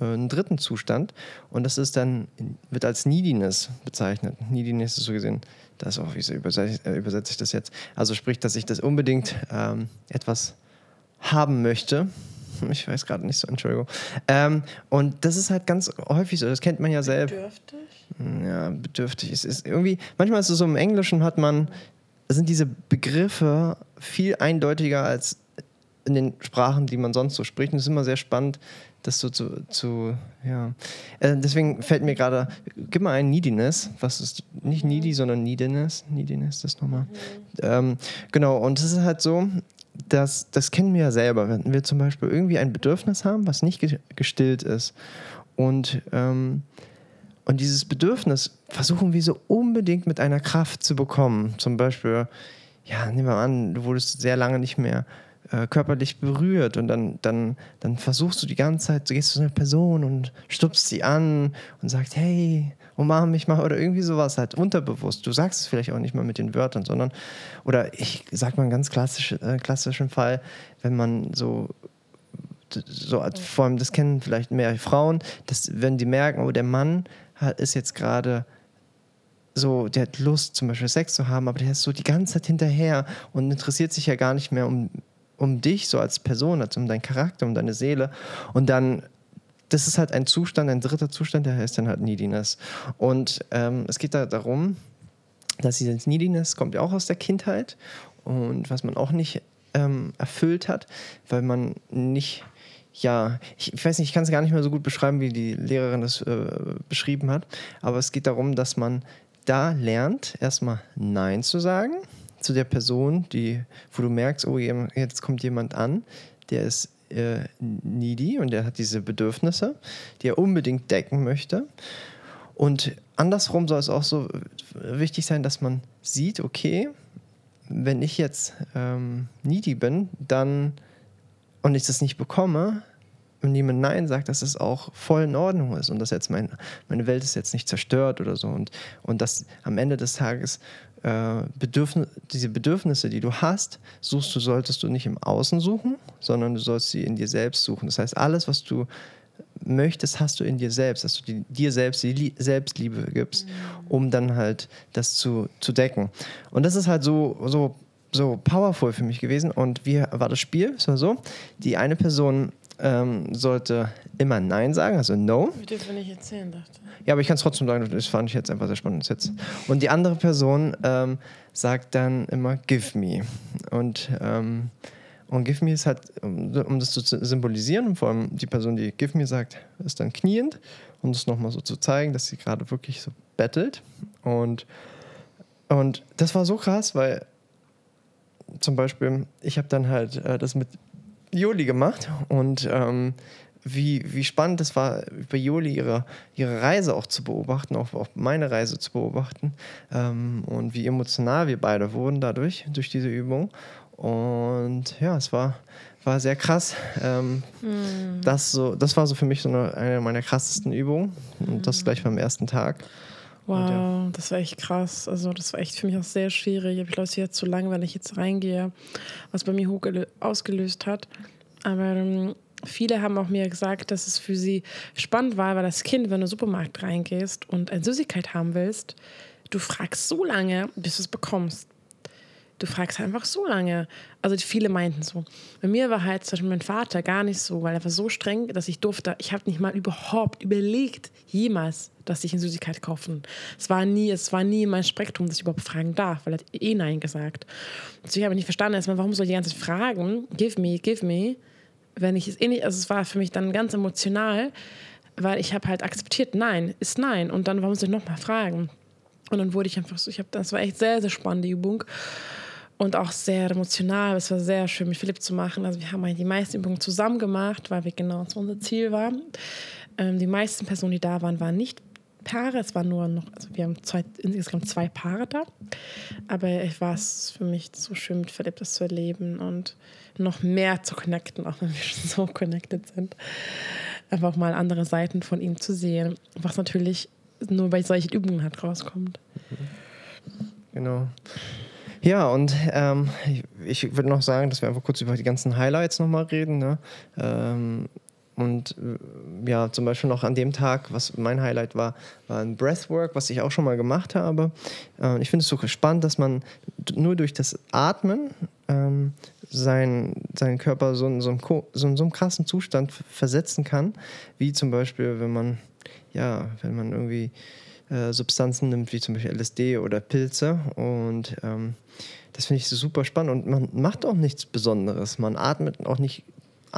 äh, einen dritten Zustand und das ist dann, wird als Neediness bezeichnet. Neediness ist so gesehen, das auch, wie übersetze, äh, übersetze ich das jetzt? Also sprich, dass ich das unbedingt ähm, etwas haben möchte. Ich weiß gerade nicht so, Entschuldigung. Ähm, und das ist halt ganz häufig so, das kennt man ja selbst. Bedürftig? Ja, bedürftig. Es ist irgendwie, manchmal ist es so im Englischen hat man, sind diese Begriffe viel eindeutiger als in den Sprachen, die man sonst so spricht. Und es ist immer sehr spannend, das so zu, zu ja. Äh, deswegen fällt mir gerade, gib mal ein Neediness, was ist nicht needy, sondern Neediness. Neediness, das nochmal. Mhm. Ähm, genau, und es ist halt so, dass, das kennen wir ja selber, wenn wir zum Beispiel irgendwie ein Bedürfnis haben, was nicht gestillt ist. Und ähm, und dieses Bedürfnis versuchen wir so unbedingt mit einer Kraft zu bekommen. Zum Beispiel, ja, nehmen wir an, du wurdest sehr lange nicht mehr äh, körperlich berührt und dann, dann, dann versuchst du die ganze Zeit, du gehst zu einer Person und stupst sie an und sagst, hey, umarm mich mal oder irgendwie sowas halt unterbewusst. Du sagst es vielleicht auch nicht mal mit den Wörtern, sondern, oder ich sag mal einen ganz klassisch, äh, klassischen Fall, wenn man so so vor allem das kennen vielleicht mehr Frauen, dass wenn die merken, oh der Mann ist jetzt gerade so, der hat Lust, zum Beispiel Sex zu haben, aber der ist so die ganze Zeit hinterher und interessiert sich ja gar nicht mehr um, um dich so als Person, also um deinen Charakter, um deine Seele. Und dann, das ist halt ein Zustand, ein dritter Zustand, der heißt dann halt Neediness. Und ähm, es geht da darum, dass dieses Neediness kommt ja auch aus der Kindheit und was man auch nicht ähm, erfüllt hat, weil man nicht ja, ich, weiß nicht, ich kann es gar nicht mehr so gut beschreiben, wie die Lehrerin das äh, beschrieben hat, aber es geht darum, dass man da lernt, erstmal Nein zu sagen zu der Person, die, wo du merkst, oh, jetzt kommt jemand an, der ist äh, needy und der hat diese Bedürfnisse, die er unbedingt decken möchte. Und andersrum soll es auch so wichtig sein, dass man sieht, okay, wenn ich jetzt ähm, needy bin, dann und ich das nicht bekomme und niemand Nein sagt, dass es auch voll in Ordnung ist und dass jetzt mein, meine Welt ist jetzt nicht zerstört oder so und, und dass am Ende des Tages äh, Bedürfnis, diese Bedürfnisse, die du hast, suchst du, solltest du nicht im Außen suchen, sondern du sollst sie in dir selbst suchen. Das heißt, alles, was du möchtest, hast du in dir selbst, dass du die, dir selbst die Selbstliebe gibst, mhm. um dann halt das zu, zu decken. Und das ist halt so, so so powerful für mich gewesen. Und wie war das Spiel? Es war so, die eine Person ähm, sollte immer Nein sagen, also No. Wie dürfen nicht erzählen, dachte Ja, aber ich kann es trotzdem sagen, das fand ich jetzt einfach sehr spannend. Jetzt. Und die andere Person ähm, sagt dann immer Give me. Und, ähm, und Give me ist halt, um, um, das zu symbolisieren, und vor allem die Person, die Give me sagt, ist dann kniend, um das nochmal so zu zeigen, dass sie gerade wirklich so bettelt. Und, und das war so krass, weil zum Beispiel, ich habe dann halt äh, das mit Joli gemacht und ähm, wie, wie spannend es war, bei Joli ihre, ihre Reise auch zu beobachten, auch, auch meine Reise zu beobachten ähm, und wie emotional wir beide wurden dadurch, durch diese Übung. Und ja, es war, war sehr krass. Ähm, mm. das, so, das war so für mich so eine, eine meiner krassesten Übungen und das gleich beim ersten Tag. Wow, ja. das war echt krass. Also das war echt für mich auch sehr schwierig. Ich glaube, es jetzt zu lang, wenn ich jetzt reingehe, was bei mir ausgelöst hat. Aber ähm, viele haben auch mir gesagt, dass es für sie spannend war, weil das Kind, wenn du in den Supermarkt reingehst und eine Süßigkeit haben willst, du fragst so lange, bis du es bekommst. Du fragst einfach so lange. Also viele meinten so. Bei mir war halt zum Beispiel mein Vater gar nicht so, weil er war so streng, dass ich durfte. Ich habe nicht mal überhaupt überlegt, jemals, dass ich eine Süßigkeit kaufen. Es war nie, es war nie mein Spektrum, dass ich überhaupt fragen darf, weil er hat eh Nein gesagt. Deswegen habe ich nicht verstanden, erstmal, warum soll ich die ganze Zeit fragen, give me, give me, wenn ich es eh nicht, also es war für mich dann ganz emotional, weil ich habe halt akzeptiert, nein, ist nein. Und dann, warum soll ich nochmal fragen? Und dann wurde ich einfach so, ich habe, das war echt sehr, sehr spannende Übung und auch sehr emotional. Es war sehr schön, mit Philipp zu machen. Also wir haben halt die meisten Übungen zusammen gemacht, weil wir genau zu unser Ziel waren. Ähm, die meisten Personen, die da waren, waren nicht Paare. Es waren nur noch, also wir haben zwei, insgesamt zwei Paare da. Aber es war für mich so schön, mit Philipp das zu erleben und noch mehr zu connecten, auch wenn wir schon so connected sind. Einfach mal andere Seiten von ihm zu sehen, was natürlich nur bei solchen Übungen halt rauskommt. Genau. Ja, und ähm, ich, ich würde noch sagen, dass wir einfach kurz über die ganzen Highlights nochmal reden. Ne? Ähm, und äh, ja, zum Beispiel noch an dem Tag, was mein Highlight war, war ein Breathwork, was ich auch schon mal gemacht habe. Äh, ich finde es so spannend, dass man nur durch das Atmen ähm, sein, seinen Körper so in so, einem, so in so einem krassen Zustand versetzen kann, wie zum Beispiel, wenn man, ja, wenn man irgendwie äh, Substanzen nimmt, wie zum Beispiel LSD oder Pilze. Und ähm, das finde ich super spannend. Und man macht auch nichts Besonderes. Man atmet auch nicht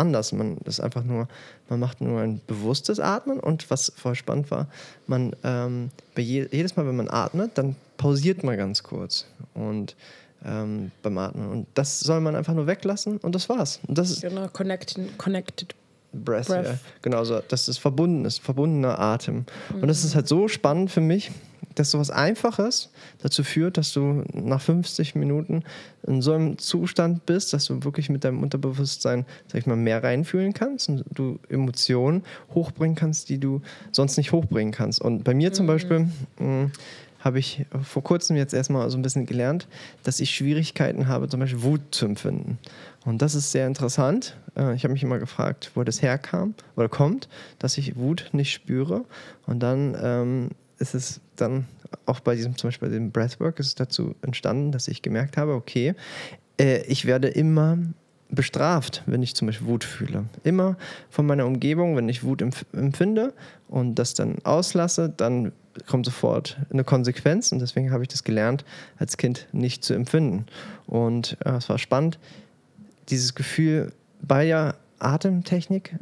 anders. Man ist einfach nur, man macht nur ein bewusstes Atmen. Und was voll spannend war, man ähm, bei je, jedes Mal, wenn man atmet, dann pausiert man ganz kurz. Und ähm, beim Atmen. Und das soll man einfach nur weglassen und das war's. Und das genau, connected, connected Breath, Breath. Ja. Genau, so, dass es verbunden ist, verbundener Atem. Mhm. Und das ist halt so spannend für mich, dass so was Einfaches dazu führt, dass du nach 50 Minuten in so einem Zustand bist, dass du wirklich mit deinem Unterbewusstsein, sag ich mal, mehr reinfühlen kannst und du Emotionen hochbringen kannst, die du sonst nicht hochbringen kannst. Und bei mir zum mhm. Beispiel hm, habe ich vor kurzem jetzt erstmal so ein bisschen gelernt, dass ich Schwierigkeiten habe, zum Beispiel Wut zu empfinden. Und das ist sehr interessant. Äh, ich habe mich immer gefragt, wo das herkam oder kommt, dass ich Wut nicht spüre. Und dann ähm, ist es dann auch bei diesem, zum Beispiel bei dem Breathwork, ist es dazu entstanden, dass ich gemerkt habe, okay, äh, ich werde immer bestraft, wenn ich zum Beispiel Wut fühle. Immer von meiner Umgebung, wenn ich Wut empfinde und das dann auslasse, dann kommt sofort eine Konsequenz und deswegen habe ich das gelernt, als Kind nicht zu empfinden. Und äh, es war spannend, dieses Gefühl bei ja Atemtechnik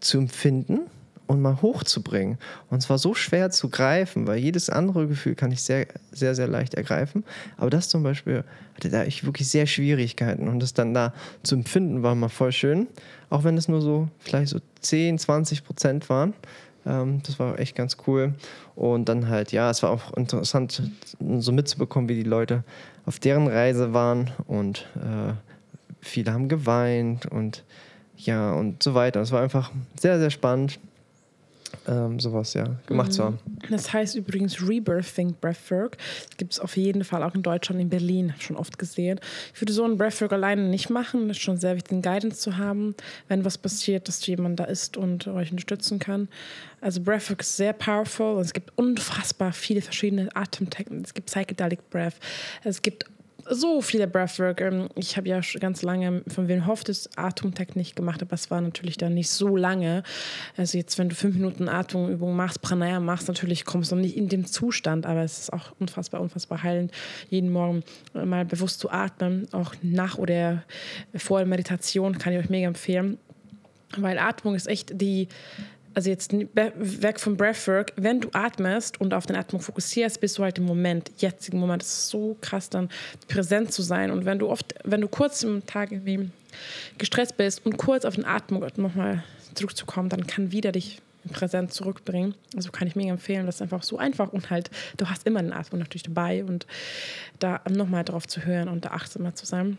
zu empfinden und mal hochzubringen. Und zwar so schwer zu greifen, weil jedes andere Gefühl kann ich sehr, sehr, sehr leicht ergreifen. Aber das zum Beispiel hatte da ich wirklich sehr Schwierigkeiten. Und das dann da zu empfinden, war mal voll schön. Auch wenn es nur so vielleicht so 10, 20 Prozent waren. Ähm, das war echt ganz cool. Und dann halt, ja, es war auch interessant, so mitzubekommen, wie die Leute auf deren Reise waren. Und äh, viele haben geweint und ja, und so weiter. Es war einfach sehr, sehr spannend ähm, sowas ja gemacht mhm. zu haben. Das heißt übrigens Rebirthing Breathwork. Das gibt es auf jeden Fall auch in Deutschland, in Berlin, schon oft gesehen. Ich würde so einen Breathwork alleine nicht machen. Das ist schon sehr wichtig, einen Guidance zu haben, wenn was passiert, dass jemand da ist und euch unterstützen kann. Also Breathwork ist sehr powerful. Es gibt unfassbar viele verschiedene Atemtechniken. Es gibt Psychedelic Breath. Es gibt so viele Breathwork. Ähm, ich habe ja ganz lange von Wim Hof das Atemtechnik gemacht, aber es war natürlich dann nicht so lange. Also jetzt, wenn du fünf Minuten Atemübung machst, Pranayama machst, natürlich kommst du nicht in den Zustand, aber es ist auch unfassbar, unfassbar heilend, jeden Morgen mal bewusst zu atmen, auch nach oder vor der Meditation kann ich euch mega empfehlen. Weil Atmung ist echt die also jetzt weg vom Breathwork, wenn du atmest und auf den Atmung fokussierst, bist du halt im Moment, jetzigen Moment. Es ist so krass, dann präsent zu sein. Und wenn du oft, wenn du kurz im Tag irgendwie gestresst bist und kurz auf den Atmung nochmal zurückzukommen, dann kann wieder dich präsent zurückbringen. Also kann ich mir empfehlen, das ist einfach so einfach und halt, du hast immer den Atmung natürlich dabei und da nochmal drauf zu hören und da achtsamer zu sein.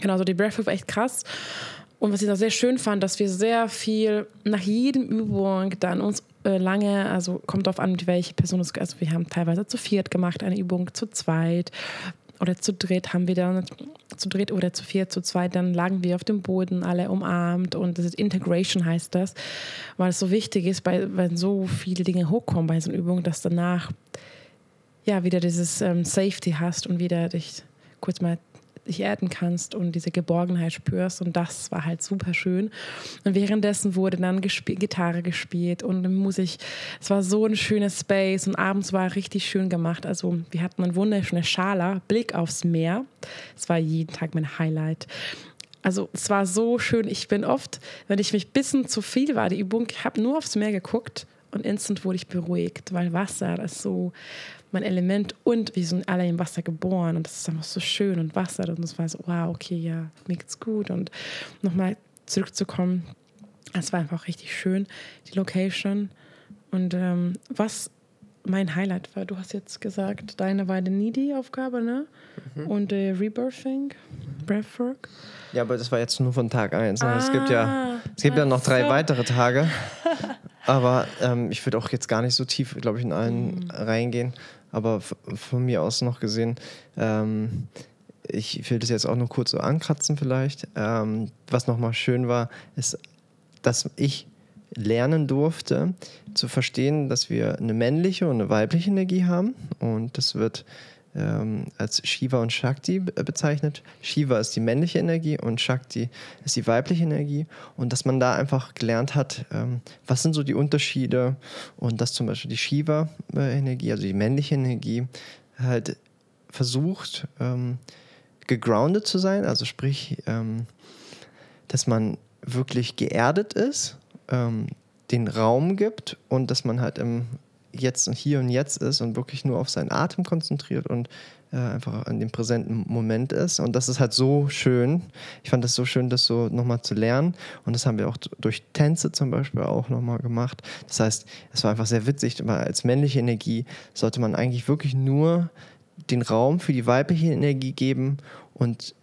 Genau, so die Breathwork war echt krass. Und was ich da sehr schön fand, dass wir sehr viel nach jedem Übung dann uns äh, lange, also kommt darauf an, welche Person es Also wir haben teilweise zu viert gemacht, eine Übung zu zweit oder zu dritt haben wir dann zu dritt oder zu viert, zu zweit, dann lagen wir auf dem Boden, alle umarmt und das ist Integration heißt das, weil es so wichtig ist, bei, wenn so viele Dinge hochkommen bei so einer Übung, dass danach ja wieder dieses ähm, Safety hast und wieder dich kurz mal dich erden kannst und diese Geborgenheit spürst. Und das war halt super schön. Und währenddessen wurde dann gesp Gitarre gespielt und Musik. Es war so ein schönes Space und abends war richtig schön gemacht. Also wir hatten eine wunderschöne Schala, Blick aufs Meer. Es war jeden Tag mein Highlight. Also es war so schön. Ich bin oft, wenn ich mich ein bisschen zu viel war, die Übung, habe nur aufs Meer geguckt und instant wurde ich beruhigt, weil Wasser, ist so mein Element und wir sind alle im Wasser geboren und das ist einfach so schön und Wasser und das war so, wow, okay, ja, mir geht's gut und nochmal zurückzukommen, es war einfach richtig schön, die Location und ähm, was mein Highlight war, du hast jetzt gesagt, deine war die Needy-Aufgabe, ne? Mhm. Und äh, Rebirthing, Breathwork. Ja, aber das war jetzt nur von Tag 1. Ne? Ah, es gibt ja, es gibt ja noch drei weitere Tage. Aber ähm, ich würde auch jetzt gar nicht so tief, glaube ich, in allen mhm. reingehen. Aber von mir aus noch gesehen, ähm, ich will das jetzt auch nur kurz so ankratzen vielleicht. Ähm, was nochmal schön war, ist, dass ich lernen durfte zu verstehen, dass wir eine männliche und eine weibliche Energie haben. Und das wird ähm, als Shiva und Shakti bezeichnet. Shiva ist die männliche Energie und Shakti ist die weibliche Energie. Und dass man da einfach gelernt hat, ähm, was sind so die Unterschiede und dass zum Beispiel die Shiva-Energie, also die männliche Energie, halt versucht, ähm, gegroundet zu sein, also sprich, ähm, dass man wirklich geerdet ist, ähm, den Raum gibt und dass man halt im jetzt und hier und jetzt ist und wirklich nur auf seinen Atem konzentriert und äh, einfach an dem präsenten Moment ist. Und das ist halt so schön. Ich fand das so schön, das so nochmal zu lernen. Und das haben wir auch durch Tänze zum Beispiel auch nochmal gemacht. Das heißt, es war einfach sehr witzig, weil als männliche Energie sollte man eigentlich wirklich nur den Raum für die weibliche Energie geben und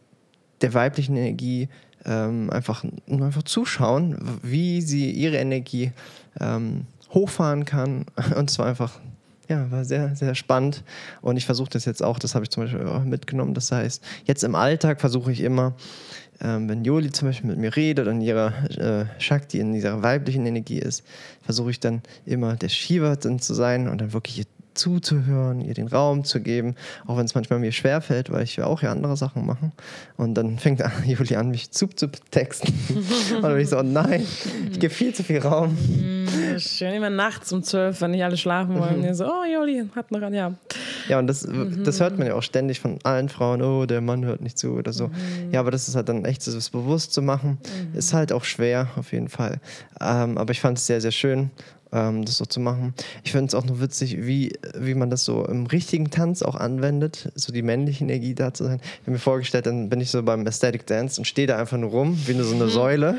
der weiblichen Energie ähm, einfach, einfach zuschauen, wie sie ihre Energie ähm, hochfahren kann. Und es war einfach, ja, war sehr, sehr spannend. Und ich versuche das jetzt auch, das habe ich zum Beispiel auch mitgenommen. Das heißt, jetzt im Alltag versuche ich immer, ähm, wenn Joli zum Beispiel mit mir redet und ihrer äh, Shakti in dieser weiblichen Energie ist, versuche ich dann immer der Shiva zu sein und dann wirklich zuzuhören, ihr den Raum zu geben, auch wenn es manchmal mir schwerfällt, weil ich will auch ja andere Sachen machen. Und dann fängt Juli an, mich zu, zu texten. und dann bin ich so, oh nein, ich gebe viel zu viel Raum. Schön, immer nachts um zwölf, wenn nicht alle schlafen wollen. Und so, oh Juli, hat noch an, ja. Ja, und das, das hört man ja auch ständig von allen Frauen, oh, der Mann hört nicht zu oder so. Ja, aber das ist halt dann echt so, das bewusst zu machen, ist halt auch schwer, auf jeden Fall. Ähm, aber ich fand es sehr, sehr schön ähm, das so zu machen. Ich finde es auch nur witzig, wie, wie man das so im richtigen Tanz auch anwendet, so die männliche Energie da zu sein. Ich habe mir vorgestellt, dann bin ich so beim Aesthetic Dance und stehe da einfach nur rum, wie nur so eine Säule.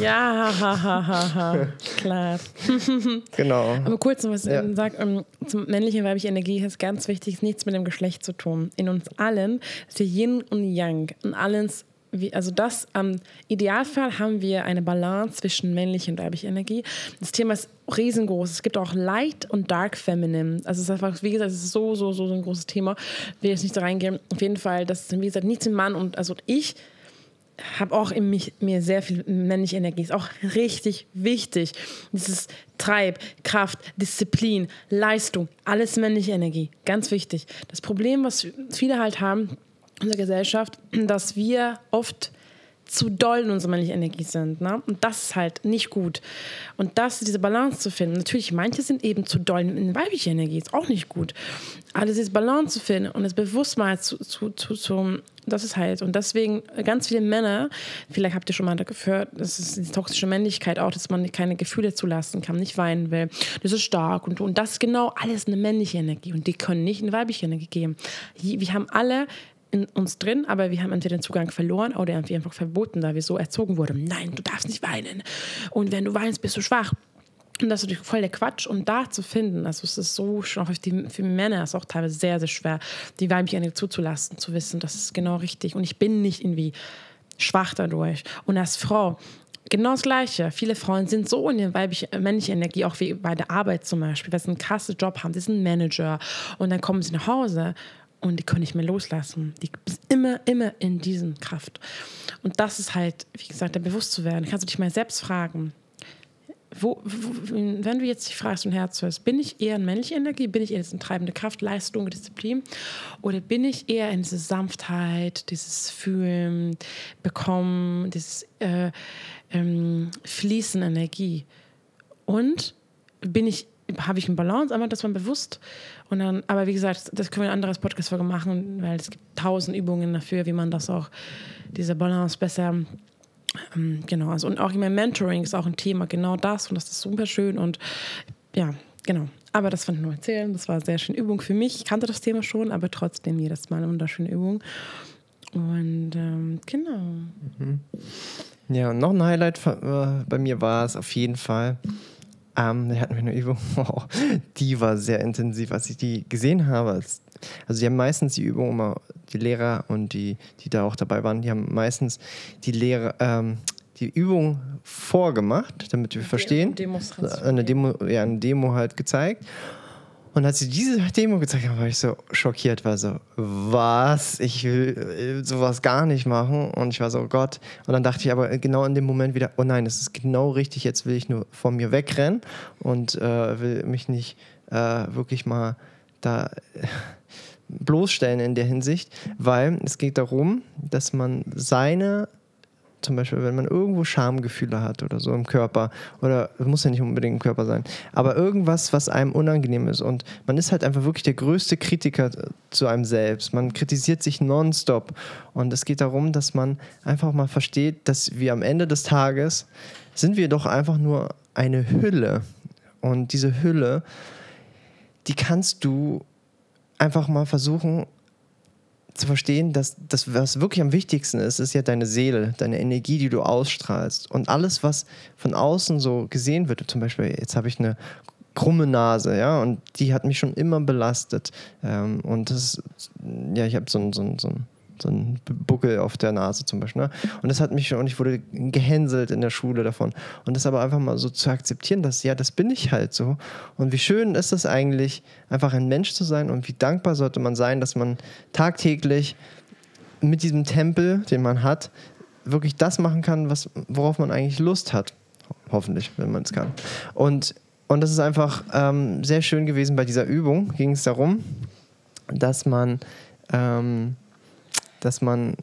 Ja, ha, ha, ha, ha. klar. genau. Aber kurz noch was Ja. ähm, sag, ähm, zum männlichen und weiblichen Energie ist ganz wichtig, ist nichts mit dem Geschlecht zu tun. In uns allen ist ja Yin und Yang. Und alles, wie, also das, am Idealfall haben wir eine Balance zwischen männlicher und weiblicher Energie. Das Thema ist riesengroß. Es gibt auch Light und Dark Feminine. Also es ist einfach, wie gesagt, es ist so, so, so, so ein großes Thema. Ich will jetzt nicht da reingehen. Auf jeden Fall, das ist, wie gesagt, nichts im Mann und also ich habe auch in mich, mir sehr viel männliche Energie. Ist auch richtig wichtig. Dieses Treib, Kraft, Disziplin, Leistung, alles männliche Energie. Ganz wichtig. Das Problem, was viele halt haben unserer Gesellschaft, dass wir oft zu doll in unserer männlichen Energie sind. Ne? Und das ist halt nicht gut. Und das, diese Balance zu finden. Natürlich, manche sind eben zu doll in weiblicher Energie, ist auch nicht gut. Aber diese Balance zu finden und das bewusst mal zu, zu, zu, zu das ist halt. Und deswegen ganz viele Männer, vielleicht habt ihr schon mal gehört, das ist die toxische Männlichkeit auch, dass man keine Gefühle zulassen kann, nicht weinen will. Das ist stark. Und, und das ist genau alles eine männliche Energie. Und die können nicht eine weibliche Energie geben. Wir haben alle in uns drin, aber wir haben entweder den Zugang verloren oder irgendwie einfach verboten, da wir so erzogen wurden. Nein, du darfst nicht weinen. Und wenn du weinst, bist du schwach. Und das ist natürlich voll der Quatsch. Und da zu finden, also es ist so schon für, Männer ist auch teilweise sehr, sehr schwer, die weibliche Energie zuzulassen, zu wissen, das ist genau richtig. Und ich bin nicht irgendwie schwach dadurch. Und als Frau, genau das Gleiche. Viele Frauen sind so in der weiblichen, männlichen Energie, auch wie bei der Arbeit zum Beispiel, weil sie einen krassen Job haben, die sind Manager. Und dann kommen sie nach Hause und die können nicht mehr loslassen. Die sind immer, immer in diesen Kraft. Und das ist halt, wie gesagt, da bewusst zu werden. Kannst du dich mal selbst fragen, wo, wo, wenn du jetzt dich fragst und Herz hörst, bin ich eher in männliche Energie, bin ich eher in treibende Kraft, Leistung, Disziplin oder bin ich eher in diese Sanftheit, dieses Fühlen, Bekommen, dieses äh, ähm, Fließen Energie und bin ich habe ich einen Balance, aber das war bewusst. Und dann, aber wie gesagt, das können wir ein anderes Podcast-Folge machen, weil es gibt tausend Übungen dafür, wie man das auch, diese Balance besser ähm, genau, also und auch meinem Mentoring ist auch ein Thema, genau das und das ist super schön und ja, genau. Aber das fand ich nur erzählen, das war eine sehr schöne Übung für mich. Ich kannte das Thema schon, aber trotzdem jedes Mal eine wunderschöne Übung. Und ähm, genau. Ja, und noch ein Highlight äh, bei mir war es auf jeden Fall. Ähm, da hatten wir eine Übung, oh, die war sehr intensiv, als ich die gesehen habe. Als, also, die haben meistens die Übung immer, die Lehrer und die, die da auch dabei waren, die haben meistens die Lehrer, ähm, die Übung vorgemacht, damit wir verstehen. Eine Demo, ja, eine Demo halt gezeigt. Und als sie diese Demo gezeigt haben, war ich so schockiert, war so, was? Ich will sowas gar nicht machen. Und ich war so, oh Gott. Und dann dachte ich aber genau in dem Moment wieder, oh nein, das ist genau richtig, jetzt will ich nur von mir wegrennen und äh, will mich nicht äh, wirklich mal da äh, bloßstellen in der Hinsicht, weil es geht darum, dass man seine zum Beispiel, wenn man irgendwo Schamgefühle hat oder so im Körper, oder muss ja nicht unbedingt im Körper sein, aber irgendwas, was einem unangenehm ist. Und man ist halt einfach wirklich der größte Kritiker zu einem selbst. Man kritisiert sich nonstop. Und es geht darum, dass man einfach mal versteht, dass wir am Ende des Tages sind wir doch einfach nur eine Hülle. Und diese Hülle, die kannst du einfach mal versuchen zu verstehen, dass das, was wirklich am wichtigsten ist, ist ja deine Seele, deine Energie, die du ausstrahlst. Und alles, was von außen so gesehen wird, zum Beispiel, jetzt habe ich eine krumme Nase, ja, und die hat mich schon immer belastet. Ähm, und das, ja, ich habe so ein, so ein, so ein so ein Buckel auf der Nase zum Beispiel. Ne? Und das hat mich und ich wurde gehänselt in der Schule davon. Und das aber einfach mal so zu akzeptieren, dass ja, das bin ich halt so. Und wie schön ist es eigentlich, einfach ein Mensch zu sein und wie dankbar sollte man sein, dass man tagtäglich mit diesem Tempel, den man hat, wirklich das machen kann, was, worauf man eigentlich Lust hat. Hoffentlich, wenn man es kann. Und, und das ist einfach ähm, sehr schön gewesen bei dieser Übung. Ging es darum, dass man ähm, dass man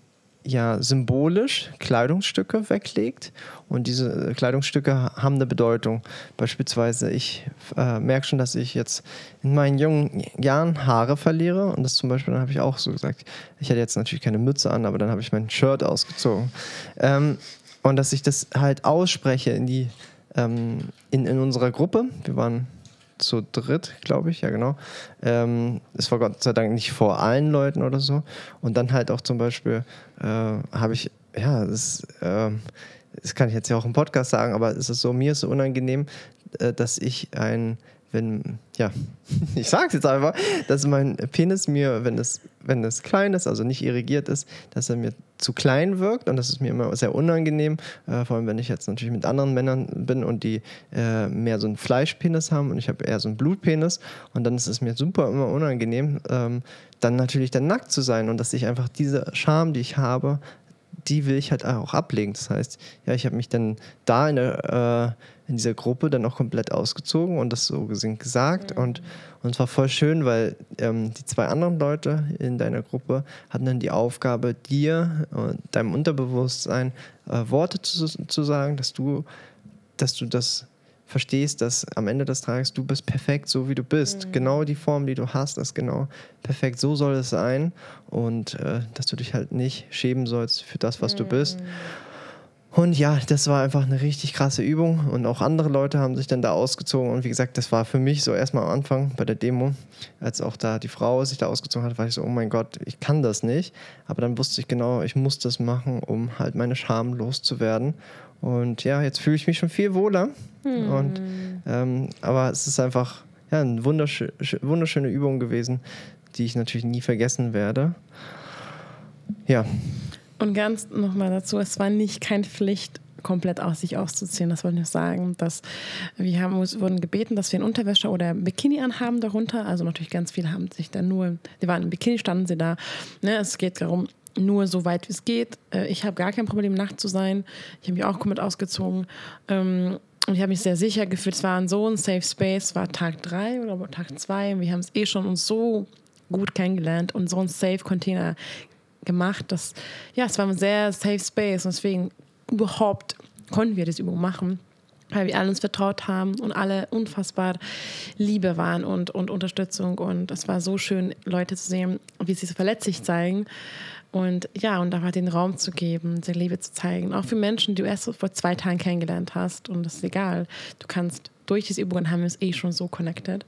ja symbolisch Kleidungsstücke weglegt und diese Kleidungsstücke haben eine Bedeutung. Beispielsweise, ich äh, merke schon, dass ich jetzt in meinen jungen Jahren Haare verliere und das zum Beispiel, dann habe ich auch so gesagt, ich hatte jetzt natürlich keine Mütze an, aber dann habe ich mein Shirt ausgezogen. Ähm, und dass ich das halt ausspreche in die ähm, in, in unserer Gruppe. Wir waren zu dritt, glaube ich, ja genau. Ähm, es war Gott sei Dank nicht vor allen Leuten oder so. Und dann halt auch zum Beispiel äh, habe ich, ja, das, äh, das kann ich jetzt ja auch im Podcast sagen, aber es ist so, mir ist so unangenehm, äh, dass ich ein wenn, ja, ich sage es jetzt einfach, dass mein Penis mir, wenn es, wenn es klein ist, also nicht irrigiert ist, dass er mir zu klein wirkt und das ist mir immer sehr unangenehm, äh, vor allem wenn ich jetzt natürlich mit anderen Männern bin und die äh, mehr so einen Fleischpenis haben und ich habe eher so einen Blutpenis und dann ist es mir super immer unangenehm, ähm, dann natürlich dann nackt zu sein und dass ich einfach diese Scham, die ich habe, die will ich halt auch ablegen. Das heißt, ja, ich habe mich dann da in, der, äh, in dieser Gruppe dann auch komplett ausgezogen und das so gesehen gesagt. Mhm. Und, und es war voll schön, weil ähm, die zwei anderen Leute in deiner Gruppe hatten dann die Aufgabe, dir und deinem Unterbewusstsein äh, Worte zu, zu sagen, dass du, dass du das verstehst, dass am Ende des Tages du bist perfekt, so wie du bist. Mhm. Genau die Form, die du hast, ist genau perfekt. So soll es sein. Und äh, dass du dich halt nicht schämen sollst für das, was mhm. du bist. Und ja, das war einfach eine richtig krasse Übung. Und auch andere Leute haben sich dann da ausgezogen. Und wie gesagt, das war für mich so erstmal am Anfang bei der Demo, als auch da die Frau sich da ausgezogen hat, war ich so, oh mein Gott, ich kann das nicht. Aber dann wusste ich genau, ich muss das machen, um halt meine Scham loszuwerden. Und ja, jetzt fühle ich mich schon viel wohler. Hm. Und, ähm, aber es ist einfach ja, eine wunderschö wunderschöne Übung gewesen, die ich natürlich nie vergessen werde. Ja. Und ganz nochmal dazu, es war nicht keine Pflicht, komplett aus sich auszuziehen. Das wollte ich sagen, dass wir haben, wurden gebeten, dass wir eine Unterwäsche oder Bikini anhaben darunter. Also natürlich ganz viele haben sich da nur, die waren im Bikini, standen sie da. Ne, es geht darum, nur so weit wie es geht. Äh, ich habe gar kein Problem, nackt zu sein. Ich habe mich auch komplett ausgezogen. Ähm, und ich habe mich sehr sicher gefühlt. Es war so ein Safe Space, war Tag drei oder Tag zwei. Wir haben es eh schon uns so gut kennengelernt und so ein Safe Container gemacht, dass ja, es war ein sehr Safe Space und deswegen überhaupt konnten wir das Übung machen weil wir alle uns vertraut haben und alle unfassbar Liebe waren und, und Unterstützung. Und es war so schön, Leute zu sehen, wie sie so verletzlich zeigen. Und ja, und da den Raum zu geben, die Liebe zu zeigen. Auch für Menschen, die du erst vor zwei Tagen kennengelernt hast. Und das ist egal. Du kannst durch diese Übungen haben wir es eh schon so connected.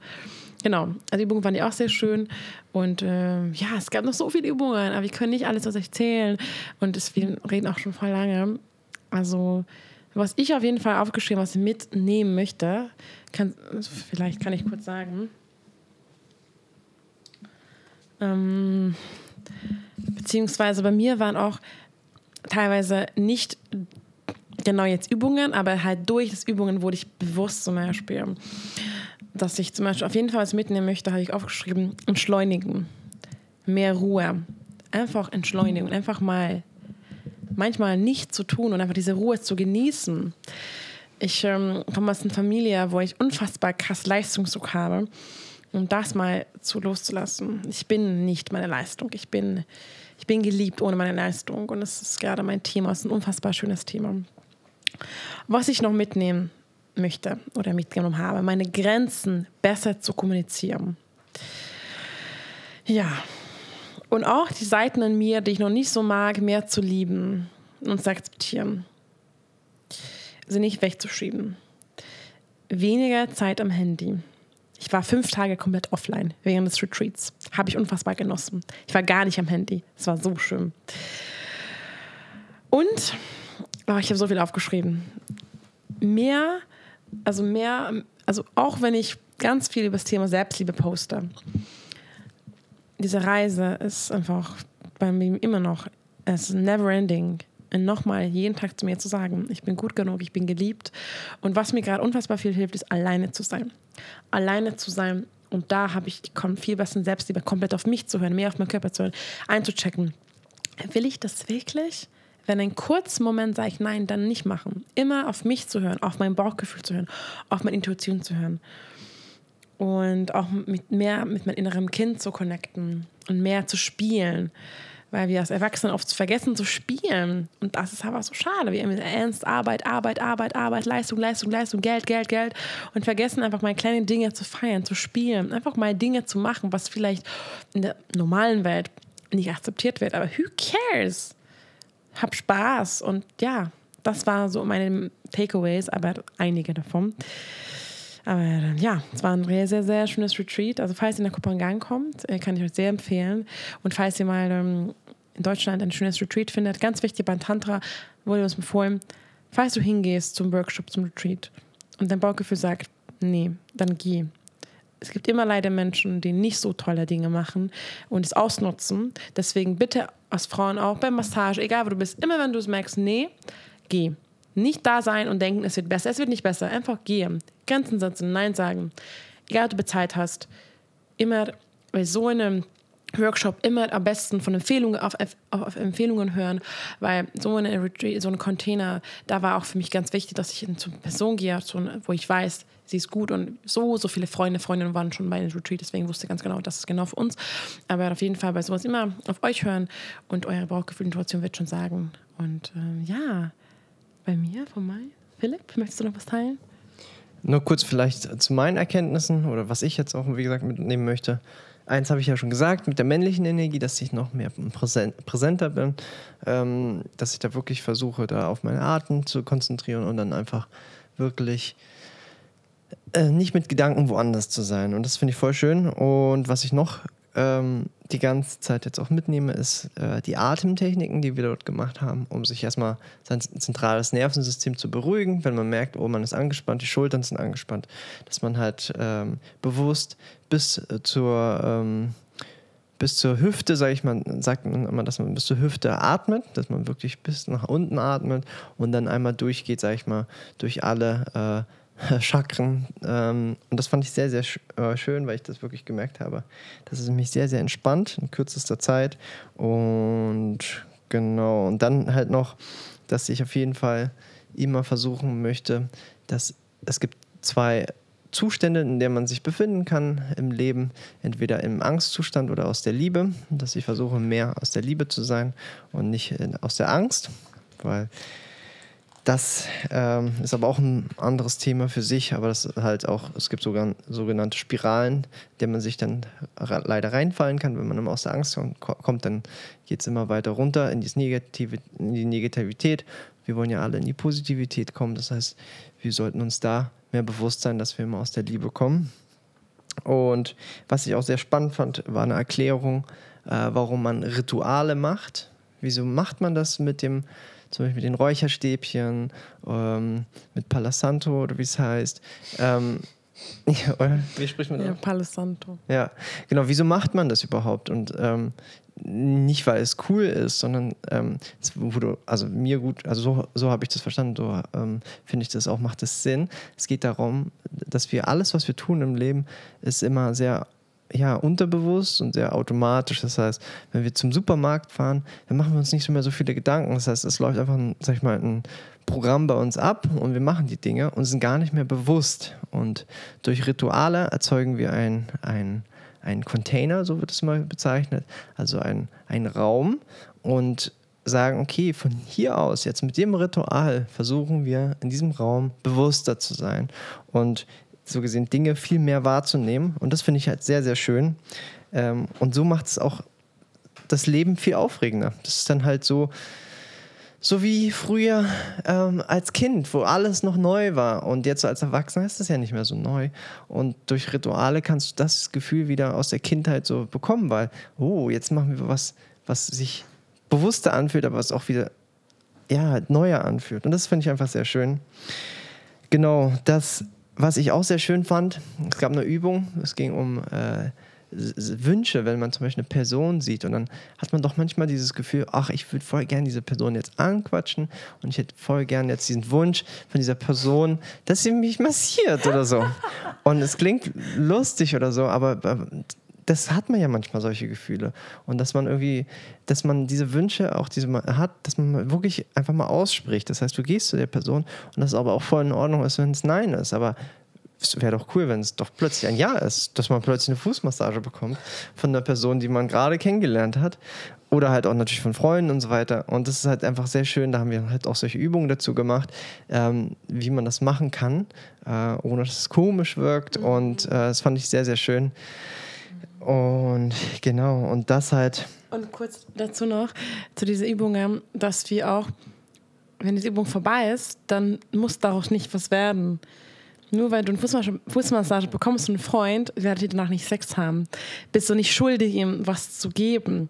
Genau, also die Übungen waren ja auch sehr schön. Und äh, ja, es gab noch so viele Übungen, aber wir können nicht alles aus euch zählen. Und wir reden auch schon voll lange. Also, was ich auf jeden Fall aufgeschrieben, was ich mitnehmen möchte, kann, vielleicht kann ich kurz sagen. Ähm, Beziehungsweise bei mir waren auch teilweise nicht genau jetzt Übungen, aber halt durch das Übungen wurde ich bewusst zum Beispiel, dass ich zum Beispiel auf jeden Fall was mitnehmen möchte, habe ich aufgeschrieben, entschleunigen, mehr Ruhe, einfach entschleunigen, einfach mal manchmal nichts zu tun und einfach diese Ruhe zu genießen. Ich ähm, komme aus einer Familie, wo ich unfassbar krass Leistungsdruck habe um das mal zu loszulassen. Ich bin nicht meine Leistung. Ich bin, ich bin geliebt ohne meine Leistung. Und das ist gerade mein Thema. Es ist ein unfassbar schönes Thema. Was ich noch mitnehmen möchte oder mitgenommen habe, meine Grenzen besser zu kommunizieren. Ja. Und auch die Seiten in mir, die ich noch nicht so mag, mehr zu lieben und zu akzeptieren. Sie nicht wegzuschieben. Weniger Zeit am Handy ich war fünf Tage komplett offline während des Retreats. Habe ich unfassbar genossen. Ich war gar nicht am Handy. Es war so schön. Und oh, ich habe so viel aufgeschrieben. Mehr, also mehr, also auch wenn ich ganz viel über das Thema Selbstliebe poste, diese Reise ist einfach bei mir immer noch, es ist never ending. Und nochmal jeden Tag zu mir zu sagen, ich bin gut genug, ich bin geliebt. Und was mir gerade unfassbar viel hilft, ist alleine zu sein alleine zu sein. Und da habe ich viel besser Selbstliebe, komplett auf mich zu hören, mehr auf meinen Körper zu hören, einzuchecken. Will ich das wirklich? Wenn ein kurzer Moment sage ich nein, dann nicht machen. Immer auf mich zu hören, auf mein Bauchgefühl zu hören, auf meine Intuition zu hören. Und auch mit mehr mit meinem inneren Kind zu connecten und mehr zu spielen. weil wir als Erwachsene oft vergessen zu spielen. Und das ist einfach so schade. Wir immer ernst Arbeit, Arbeit, Arbeit, Arbeit, Leistung, Leistung, Leistung, Geld, Geld, Geld und vergessen einfach mal kleine Dinge zu feiern, zu spielen, einfach mal Dinge zu machen, was vielleicht in der normalen Welt nicht akzeptiert wird. Aber who cares? Hab Spaß und ja, das war so meine Takeaways, aber einige davon. Aber ja, es war ein sehr, sehr, sehr schönes Retreat. Also falls ihr nach Kopenhagen kommt, äh, kann ich euch sehr empfehlen. Und falls ihr mal ähm, in Deutschland ein schönes Retreat findet, ganz wichtig beim Tantra wurde uns empfohlen, falls du hingehst zum Workshop, zum Retreat und dein Bauchgefühl sagt, nee, dann geh. Es gibt immer leider Menschen, die nicht so tolle Dinge machen und es ausnutzen. Deswegen bitte als Frauen auch beim Massage, egal wo du bist, immer wenn du es merkst, nee, geh. Nicht da sein und denken, es wird besser. Es wird nicht besser. Einfach gehen. Grenzen setzen, Nein sagen. Egal, ob du bezahlt hast. Immer bei so einem Workshop immer am besten von Empfehlungen auf, auf, Empfehlungen hören, weil so, eine so ein Container, da war auch für mich ganz wichtig, dass ich zu einer Person gehe, wo ich weiß, sie ist gut und so, so viele Freunde, Freundinnen waren schon bei dem Retreat, deswegen wusste ganz genau, das ist genau für uns. Aber auf jeden Fall bei sowas immer auf euch hören und eure Bauchgefühl-Intuition wird schon sagen. Und äh, ja, bei mir, von Mai. Philipp, möchtest du noch was teilen? Nur kurz vielleicht zu meinen Erkenntnissen oder was ich jetzt auch, wie gesagt, mitnehmen möchte. Eins habe ich ja schon gesagt, mit der männlichen Energie, dass ich noch mehr präsenter bin, ähm, dass ich da wirklich versuche, da auf meine Arten zu konzentrieren und dann einfach wirklich äh, nicht mit Gedanken woanders zu sein. Und das finde ich voll schön. Und was ich noch ähm, die ganze Zeit jetzt auch mitnehme, ist äh, die Atemtechniken, die wir dort gemacht haben, um sich erstmal sein zentrales Nervensystem zu beruhigen, wenn man merkt, oh, man ist angespannt, die Schultern sind angespannt, dass man halt ähm, bewusst bis zur ähm, bis zur Hüfte, sage ich mal, sagt man immer, dass man bis zur Hüfte atmet, dass man wirklich bis nach unten atmet und dann einmal durchgeht, sage ich mal, durch alle äh, Chakren. Ähm, und das fand ich sehr, sehr sch äh, schön, weil ich das wirklich gemerkt habe. Das ist mich sehr, sehr entspannt in kürzester Zeit. Und genau, und dann halt noch, dass ich auf jeden Fall immer versuchen möchte, dass es gibt zwei Zustände, in denen man sich befinden kann im Leben, entweder im Angstzustand oder aus der Liebe, dass ich versuche mehr aus der Liebe zu sein und nicht aus der Angst, weil das ähm, ist aber auch ein anderes Thema für sich, aber das halt auch, es gibt sogar sogenannte Spiralen, der man sich dann leider reinfallen kann. Wenn man immer aus der Angst kommt, dann geht es immer weiter runter in, Negative, in die Negativität. Wir wollen ja alle in die Positivität kommen. Das heißt, wir sollten uns da mehr bewusst sein, dass wir immer aus der Liebe kommen. Und was ich auch sehr spannend fand, war eine Erklärung, äh, warum man Rituale macht. Wieso macht man das mit dem zum Beispiel mit den Räucherstäbchen, ähm, mit Palo Santo oder wie es heißt. Ähm, ja, wie spricht man das? Ja, Palo Santo. Ja, genau. Wieso macht man das überhaupt? Und ähm, nicht, weil es cool ist, sondern ähm, wurde, also mir gut, also so, so habe ich das verstanden, so ähm, finde ich das auch, macht es Sinn. Es geht darum, dass wir alles, was wir tun im Leben, ist immer sehr ja, unterbewusst und sehr automatisch. Das heißt, wenn wir zum Supermarkt fahren, dann machen wir uns nicht mehr so viele Gedanken. Das heißt, es läuft einfach, ein, sag ich mal, ein Programm bei uns ab und wir machen die Dinge und sind gar nicht mehr bewusst. Und durch Rituale erzeugen wir ein, ein, ein Container, so wird es mal bezeichnet, also ein, ein Raum und sagen, okay, von hier aus, jetzt mit dem Ritual, versuchen wir in diesem Raum bewusster zu sein. Und so gesehen Dinge viel mehr wahrzunehmen. Und das finde ich halt sehr, sehr schön. Ähm, und so macht es auch das Leben viel aufregender. Das ist dann halt so, so wie früher ähm, als Kind, wo alles noch neu war. Und jetzt als Erwachsener ist das ja nicht mehr so neu. Und durch Rituale kannst du das Gefühl wieder aus der Kindheit so bekommen, weil, oh, jetzt machen wir was, was sich bewusster anfühlt, aber was auch wieder ja, neuer anfühlt. Und das finde ich einfach sehr schön. Genau, das was ich auch sehr schön fand, es gab eine Übung, es ging um äh, Wünsche, wenn man zum Beispiel eine Person sieht und dann hat man doch manchmal dieses Gefühl, ach, ich würde voll gerne diese Person jetzt anquatschen und ich hätte voll gerne jetzt diesen Wunsch von dieser Person, dass sie mich massiert oder so. Und es klingt lustig oder so, aber das hat man ja manchmal solche Gefühle. Und dass man irgendwie, dass man diese Wünsche auch diese hat, dass man wirklich einfach mal ausspricht. Das heißt, du gehst zu der Person und das aber auch voll in Ordnung ist, wenn es Nein ist. Aber es wäre doch cool, wenn es doch plötzlich ein Ja ist, dass man plötzlich eine Fußmassage bekommt von einer Person, die man gerade kennengelernt hat. oder halt auch natürlich von Freunden und so weiter. Und das ist halt einfach sehr schön. Da haben wir halt auch solche Übungen dazu gemacht, ähm, wie man das machen kann, äh, ohne dass es komisch wirkt. Mhm. Und äh, das fand ich sehr, sehr schön. Und genau, und das halt. Und kurz dazu noch, zu dieser Übung, dass wir auch, wenn diese Übung vorbei ist, dann muss daraus nicht was werden. Nur weil du eine Fußmassage, Fußmassage bekommst und einen Freund, werdet ihr danach nicht Sex haben. Bist du nicht schuldig, ihm was zu geben.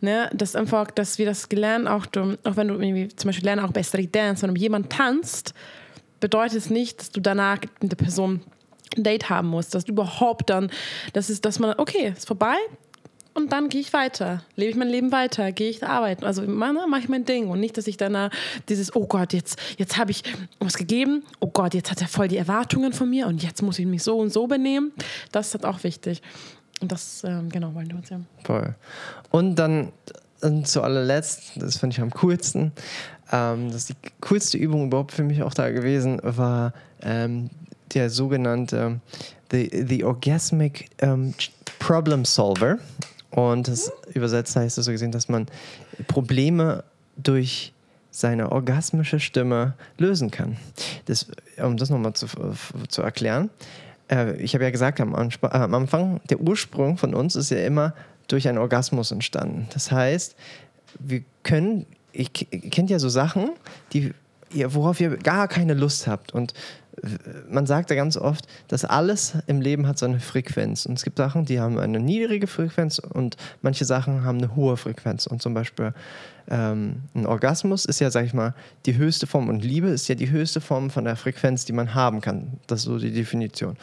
Ne? Das einfach, dass wir das gelernt, auch, du, auch wenn du zum Beispiel lernst, auch bei Street Dance, wenn jemand tanzt, bedeutet es nicht, dass du danach mit der Person Date haben musst, dass überhaupt dann, das ist, dass man, okay, ist vorbei, und dann gehe ich weiter. Lebe ich mein Leben weiter, gehe ich arbeiten. Also mache mach ich mein Ding und nicht, dass ich dann dieses, oh Gott, jetzt, jetzt habe ich was gegeben, oh Gott, jetzt hat er voll die Erwartungen von mir und jetzt muss ich mich so und so benehmen. Das ist halt auch wichtig. Und das, ähm, genau, wollen wir uns ja. Voll. Und dann und zu allerletzt, das finde ich am coolsten, ähm, das ist die coolste Übung überhaupt für mich auch da gewesen, war ähm, der sogenannte the, the Orgasmic um, Problem Solver. Und das übersetzt heißt es so gesehen, dass man Probleme durch seine orgasmische Stimme lösen kann. Das, um das nochmal zu, zu erklären, äh, ich habe ja gesagt am, äh, am Anfang, der Ursprung von uns ist ja immer durch einen Orgasmus entstanden. Das heißt, wir können, ihr kennt ja so Sachen, die, worauf ihr gar keine Lust habt. Und man sagt ja ganz oft, dass alles im Leben hat so eine Frequenz. Und es gibt Sachen, die haben eine niedrige Frequenz und manche Sachen haben eine hohe Frequenz. Und zum Beispiel ähm, ein Orgasmus ist ja, sag ich mal, die höchste Form und Liebe ist ja die höchste Form von der Frequenz, die man haben kann. Das ist so die Definition.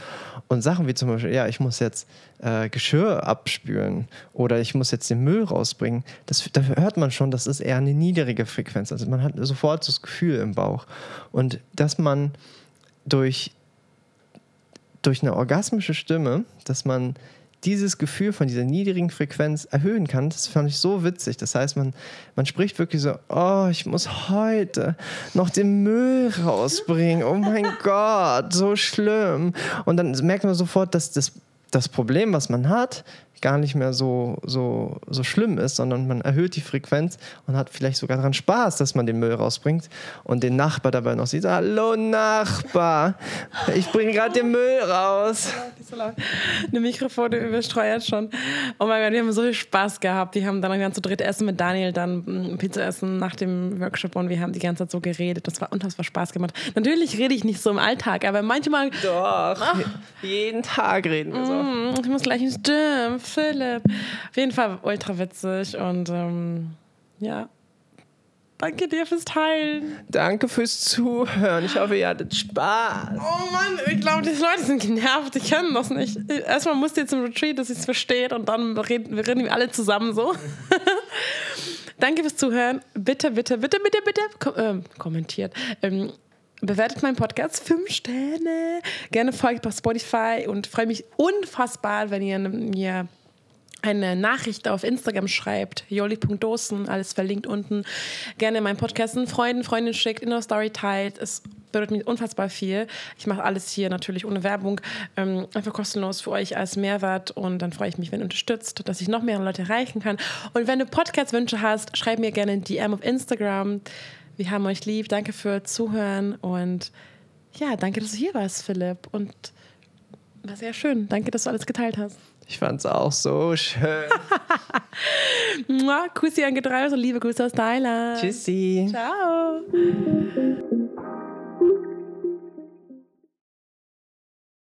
Und Sachen wie zum Beispiel, ja, ich muss jetzt äh, Geschirr abspülen oder ich muss jetzt den Müll rausbringen, das, da hört man schon, das ist eher eine niedrige Frequenz. Also man hat sofort das Gefühl im Bauch. Und dass man durch, durch eine orgasmische Stimme, dass man dieses Gefühl von dieser niedrigen Frequenz erhöhen kann, das fand ich so witzig. Das heißt, man, man spricht wirklich so, oh, ich muss heute noch den Müll rausbringen. Oh mein Gott, so schlimm. Und dann merkt man sofort, dass das, das Problem, was man hat, gar nicht mehr so, so, so schlimm ist, sondern man erhöht die Frequenz und hat vielleicht sogar daran Spaß, dass man den Müll rausbringt und den Nachbar dabei noch sieht, hallo Nachbar, ich bringe gerade den Müll raus. Eine Mikrofone übersteuert schon. Oh mein Gott, wir haben so viel Spaß gehabt. Die haben dann ganz zu dritt essen mit Daniel, dann mm, Pizza essen nach dem Workshop und wir haben die ganze Zeit so geredet. Das war unfassbar Spaß gemacht. Natürlich rede ich nicht so im Alltag, aber manchmal... Doch, ach, jeden Tag reden wir so. Mm, ich muss gleich ins Gym Philipp. Auf jeden Fall ultra witzig und ähm, ja. Danke dir fürs Teilen. Danke fürs Zuhören. Ich hoffe, ihr hattet Spaß. Oh Mann, ich glaube, die Leute sind genervt. Ich kann das nicht. Erstmal musst ihr zum Retreat, dass ich es versteht und dann reden wir reden alle zusammen so. Danke fürs Zuhören. Bitte, bitte, bitte, bitte, bitte kom äh, kommentiert. Ähm, bewertet meinen Podcast fünf Sterne. Gerne folgt bei Spotify und freue mich unfassbar, wenn ihr mir eine Nachricht auf Instagram schreibt, joli.dosen, alles verlinkt unten. Gerne meinen Podcast Freunden, Freundin schickt, in der Story teilt. Es bedeutet mir unfassbar viel. Ich mache alles hier natürlich ohne Werbung, ähm, einfach kostenlos für euch als Mehrwert und dann freue ich mich, wenn ihr unterstützt, dass ich noch mehr Leute erreichen kann. Und wenn du Podcast-Wünsche hast, schreib mir gerne ein DM auf Instagram. Wir haben euch lieb. Danke für Zuhören und ja, danke, dass du hier warst, Philipp. Und war sehr schön. Danke, dass du alles geteilt hast. Ich fand es auch so schön. Kussi an Getreide und liebe Grüße aus Thailand. Tschüssi. Ciao.